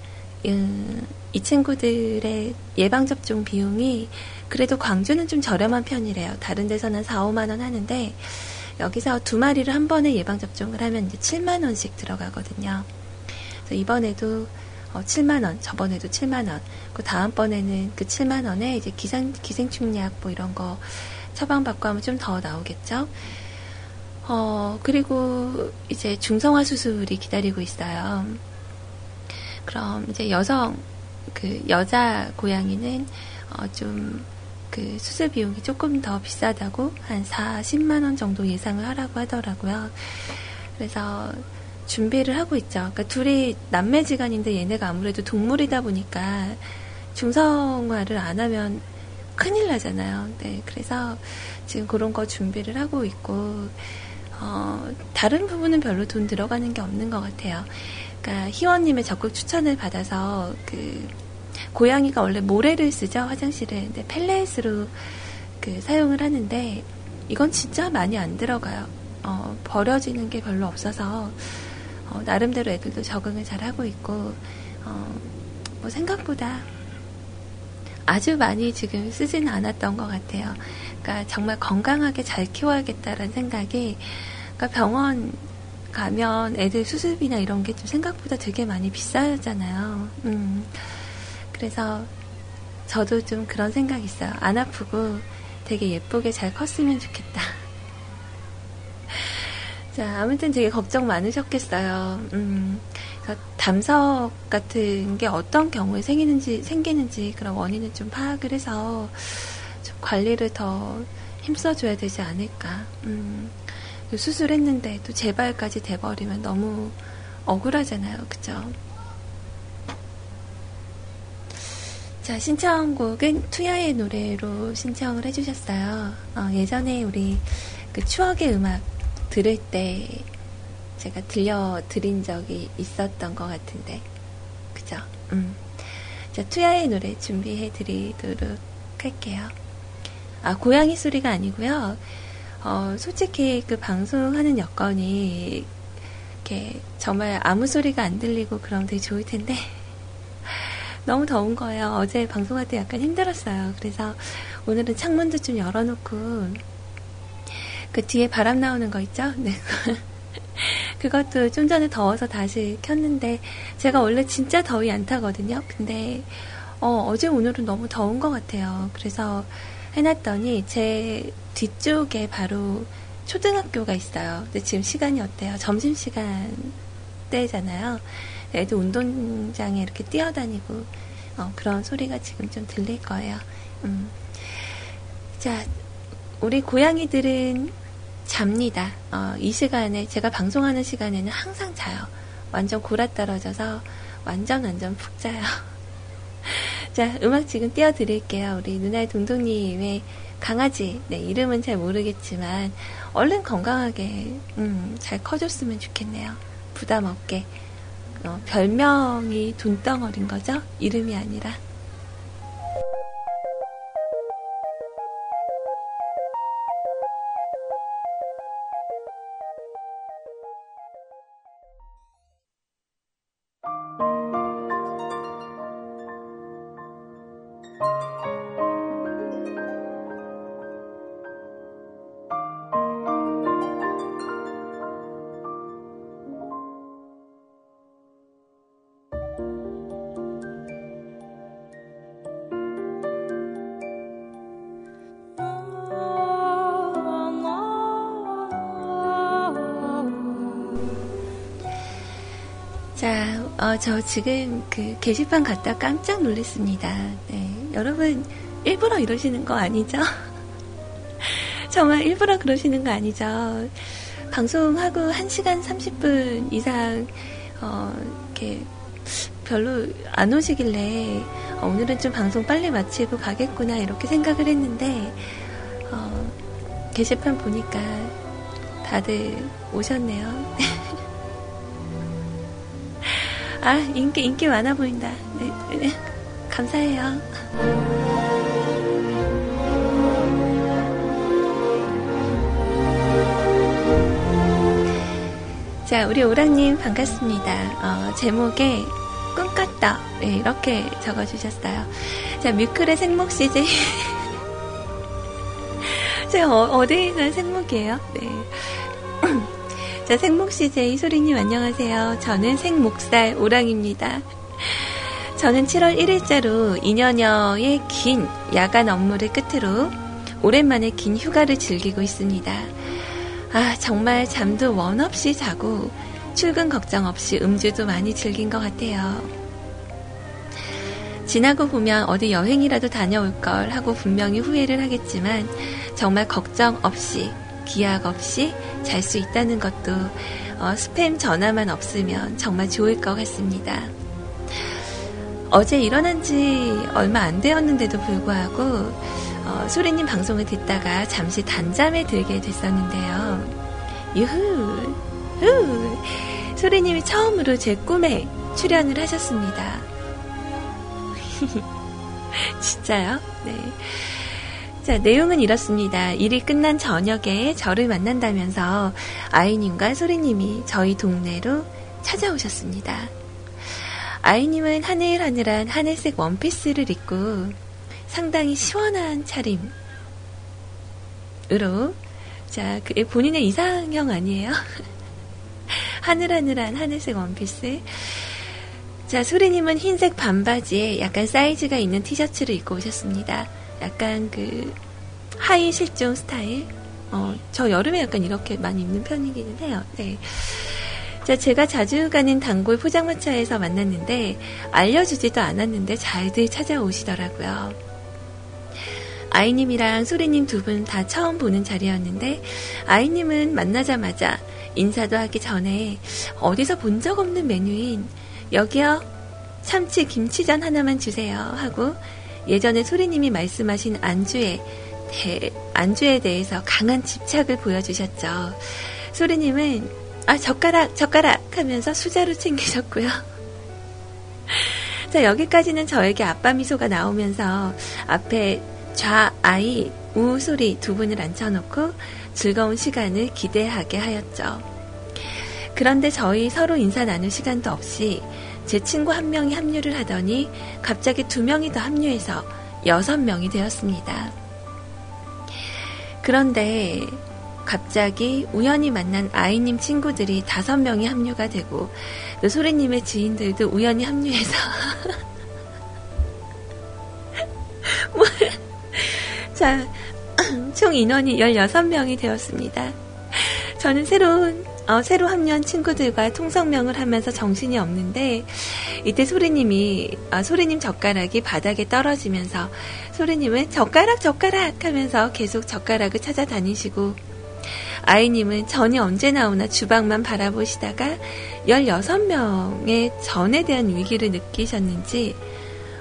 음, 이 친구들의 예방접종 비용이 그래도 광주는 좀 저렴한 편이래요. 다른 데서는 4, 5만 원 하는데 여기서 두 마리를 한 번에 예방접종을 하면 이제 7만 원씩 들어가거든요. 그래서 이번에도 어, 7만 원, 저번에도 7만 원, 그 다음번에는 그 7만 원에 이제 기상 기생충약 뭐 이런 거 처방받고 하면 좀 더 나오겠죠. 어 그리고 이제 중성화 수술이 기다리고 있어요. 그럼 이제 여성 그 여자 고양이는 어, 좀 그 수술 비용이 조금 더 비싸다고 한 40만 원 정도 예상을 하라고 하더라고요. 그래서 준비를 하고 있죠. 그러니까 둘이 남매지간인데 얘네가 아무래도 동물이다 보니까 중성화를 안 하면 큰일 나잖아요. 네, 그래서 지금 그런 거 준비를 하고 있고, 어, 다른 부분은 별로 돈 들어가는 게 없는 것 같아요. 그러니까 희원님의 적극 추천을 받아서 그 고양이가 원래 모래를 쓰죠 화장실에 근데 펠렛으로 그 사용을 하는데 이건 진짜 많이 안 들어가요. 어, 버려지는 게 별로 없어서 어, 나름대로 애들도 적응을 잘 하고 있고 어, 뭐 생각보다 아주 많이 지금 쓰지는 않았던 것 같아요. 그러니까 정말 건강하게 잘 키워야겠다라는 생각이 그러니까 병원 가면 애들 수술비나 이런 게 좀 생각보다 되게 많이 비싸잖아요. 음, 그래서 저도 좀 그런 생각이 있어요. 안 아프고 되게 예쁘게 잘 컸으면 좋겠다. 자, 아무튼 되게 걱정 많으셨겠어요. 음, 담석 같은 게 어떤 경우에 생기는지, 생기는지 그런 원인을 좀 파악을 해서 좀 관리를 더 힘써줘야 되지 않을까. 음, 수술했는데 또 재발까지 돼버리면 너무 억울하잖아요. 그죠? 자, 신청곡은 투야의 노래로 신청을 해주셨어요. 어, 예전에 우리 그 추억의 음악 들을 때 제가 들려드린 적이 있었던 것 같은데. 그죠? 음. 자, 투야의 노래 준비해 드리도록 할게요. 아, 고양이 소리가 아니고요. 어, 솔직히 그 방송하는 여건이 이렇게 정말 아무 소리가 안 들리고 그럼 되게 좋을 텐데. 너무 더운 거예요. 어제 방송할 때 약간 힘들었어요. 그래서 오늘은 창문도 좀 열어놓고 그 뒤에 바람 나오는 거 있죠? 네. 그것도 좀 전에 더워서 다시 켰는데 제가 원래 진짜 더위 안 타거든요. 근데 어, 어제 오늘은 너무 더운 것 같아요. 그래서 해놨더니 제 뒤쪽에 바로 초등학교가 있어요. 근데 지금 시간이 어때요? 점심 시간 때잖아요. 애들 운동장에 이렇게 뛰어다니고 어, 그런 소리가 지금 좀 들릴 거예요. 음. 자, 우리 고양이들은 잡니다. 어, 이 시간에 제가 방송하는 시간에는 항상 자요. 완전 골아 떨어져서 완전 완전 푹 자요. 자, 음악 지금 띄워드릴게요. 우리 누나의 동동님의 강아지, 네, 이름은 잘 모르겠지만, 얼른 건강하게, 음, 잘 커줬으면 좋겠네요. 부담 없게. 어, 별명이 돈덩어린 거죠? 이름이 아니라. 어, 저 지금 그 게시판 갔다 깜짝 놀랐습니다. 네, 여러분 일부러 이러시는 거 아니죠? 정말 일부러 그러시는 거 아니죠? 방송하고 1시간 30분 이상 어, 이렇게 별로 안 오시길래 어, 오늘은 좀 방송 빨리 마치고 가겠구나 이렇게 생각을 했는데 어, 게시판 보니까 다들 오셨네요. 아, 인기, 인기 많아 보인다. 네, 네, 감사해요. 자, 우리 오랑님 반갑습니다. 어, 제목에 꿈꿨다. 네, 이렇게 적어주셨어요. 자, 뮤클의 생목 CJ. 제가 어, 디에 있는 생목이에요? 네. 자, 생목 CJ 소리님 안녕하세요. 저는 생목살 오랑입니다. 저는 7월 1일자로 2년여의 긴 야간 업무를 끝으로 오랜만에 긴 휴가를 즐기고 있습니다. 아, 정말 잠도 원 없이 자고 출근 걱정 없이 음주도 많이 즐긴 것 같아요. 지나고 보면 어디 여행이라도 다녀올 걸 하고 분명히 후회를 하겠지만 정말 걱정 없이 기약 없이 잘 수 있다는 것도 어, 스팸 전화만 없으면 정말 좋을 것 같습니다. 어제 일어난 지 얼마 안 되었는데도 불구하고 어, 소리님 방송을 듣다가 잠시 단잠에 들게 됐었는데요. 유후, 후, 소리님이 처음으로 제 꿈에 출연을 하셨습니다. 진짜요? 네. 자, 내용은 이렇습니다. 일이 끝난 저녁에 저를 만난다면서 아이님과 소리님이 저희 동네로 찾아오셨습니다. 아이님은 하늘하늘한 하늘색 원피스를 입고 상당히 시원한 차림으로, 자, 그 본인의 이상형 아니에요? 하늘하늘한 하늘색 원피스. 자, 소리님은 흰색 반바지에 약간 사이즈가 있는 티셔츠를 입고 오셨습니다. 약간 그 하의 실종 스타일. 어, 저 여름에 약간 이렇게 많이 입는 편이기는 해요. 네. 자, 제가 자주 가는 단골 포장마차에서 만났는데 알려주지도 않았는데 잘들 찾아오시더라고요. 아이님이랑 소리님 두 분 다 처음 보는 자리였는데 아이님은 만나자마자 인사도 하기 전에 어디서 본 적 없는 메뉴인 여기요 참치 김치전 하나만 주세요 하고 예전에 소리님이 말씀하신 안주에 대, 안주에 대해서 강한 집착을 보여주셨죠. 소리님은 아 젓가락 젓가락 하면서 수저로 챙기셨고요. 자 여기까지는 저에게 아빠 미소가 나오면서 앞에 좌아이 우 소리 두 분을 앉혀놓고 즐거운 시간을 기대하게 하였죠. 그런데 저희 서로 인사 나눌 시간도 없이 제 친구 한 명이 합류를 하더니 갑자기 두 명이 더 합류해서 여섯 명이 되었습니다. 그런데 갑자기 우연히 만난 아이님 친구들이 다섯 명이 합류가 되고 또 소리님의 지인들도 우연히 합류해서 자, 총 인원이 16명이 되었습니다. 저는 새로운 어, 새로 합류한 친구들과 통성명을 하면서 정신이 없는데 이때 소리님이 아, 소리님 젓가락이 바닥에 떨어지면서 소리님은 젓가락 젓가락 하면서 계속 젓가락을 찾아다니시고 아이님은 전이 언제 나오나 주방만 바라보시다가 16명의 전에 대한 위기를 느끼셨는지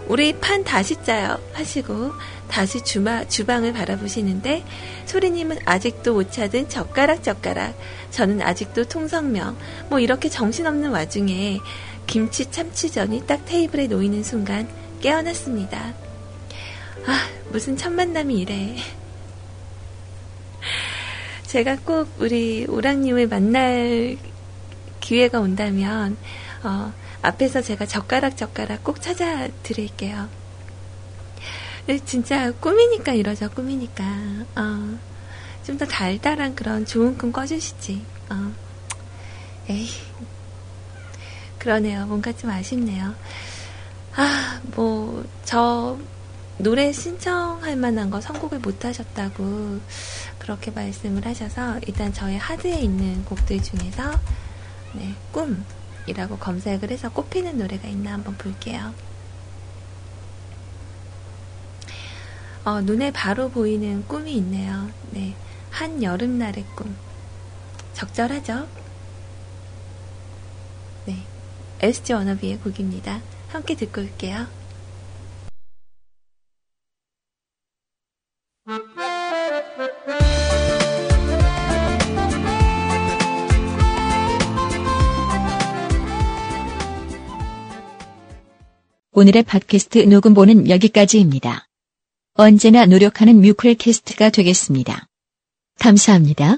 우리 판 다시 짜요 하시고 다시 주마, 주방을 바라보시는데 소리님은 아직도 못 찾은 젓가락 젓가락 저는 아직도 통성명 뭐 이렇게 정신없는 와중에 김치 참치전이 딱 테이블에 놓이는 순간 깨어났습니다. 아 무슨 첫 만남이 이래 제가 꼭 우리 오랑님을 만날 기회가 온다면 어, 앞에서 제가 젓가락 젓가락 꼭 찾아 드릴게요. 진짜 꿈이니까 이러죠, 꿈이니까. 어, 좀 더 달달한 그런 좋은 꿈 꿔주시지. 어. 에이. 그러네요. 뭔가 좀 아쉽네요. 아, 뭐, 저, 노래 신청할 만한 거 선곡을 못 하셨다고 그렇게 말씀을 하셔서 일단 저의 하드에 있는 곡들 중에서 네, 꿈이라고 검색을 해서 꼽히는 노래가 있나 한번 볼게요. 어, 눈에 바로 보이는 꿈이 있네요. 네. 한 여름날의 꿈. 적절하죠? 네. SG 워너비의 곡입니다. 함께 듣고 올게요. 오늘의 팟캐스트 녹음본은 여기까지입니다. 언제나 노력하는 뮤클캐스트가 되겠습니다. 감사합니다.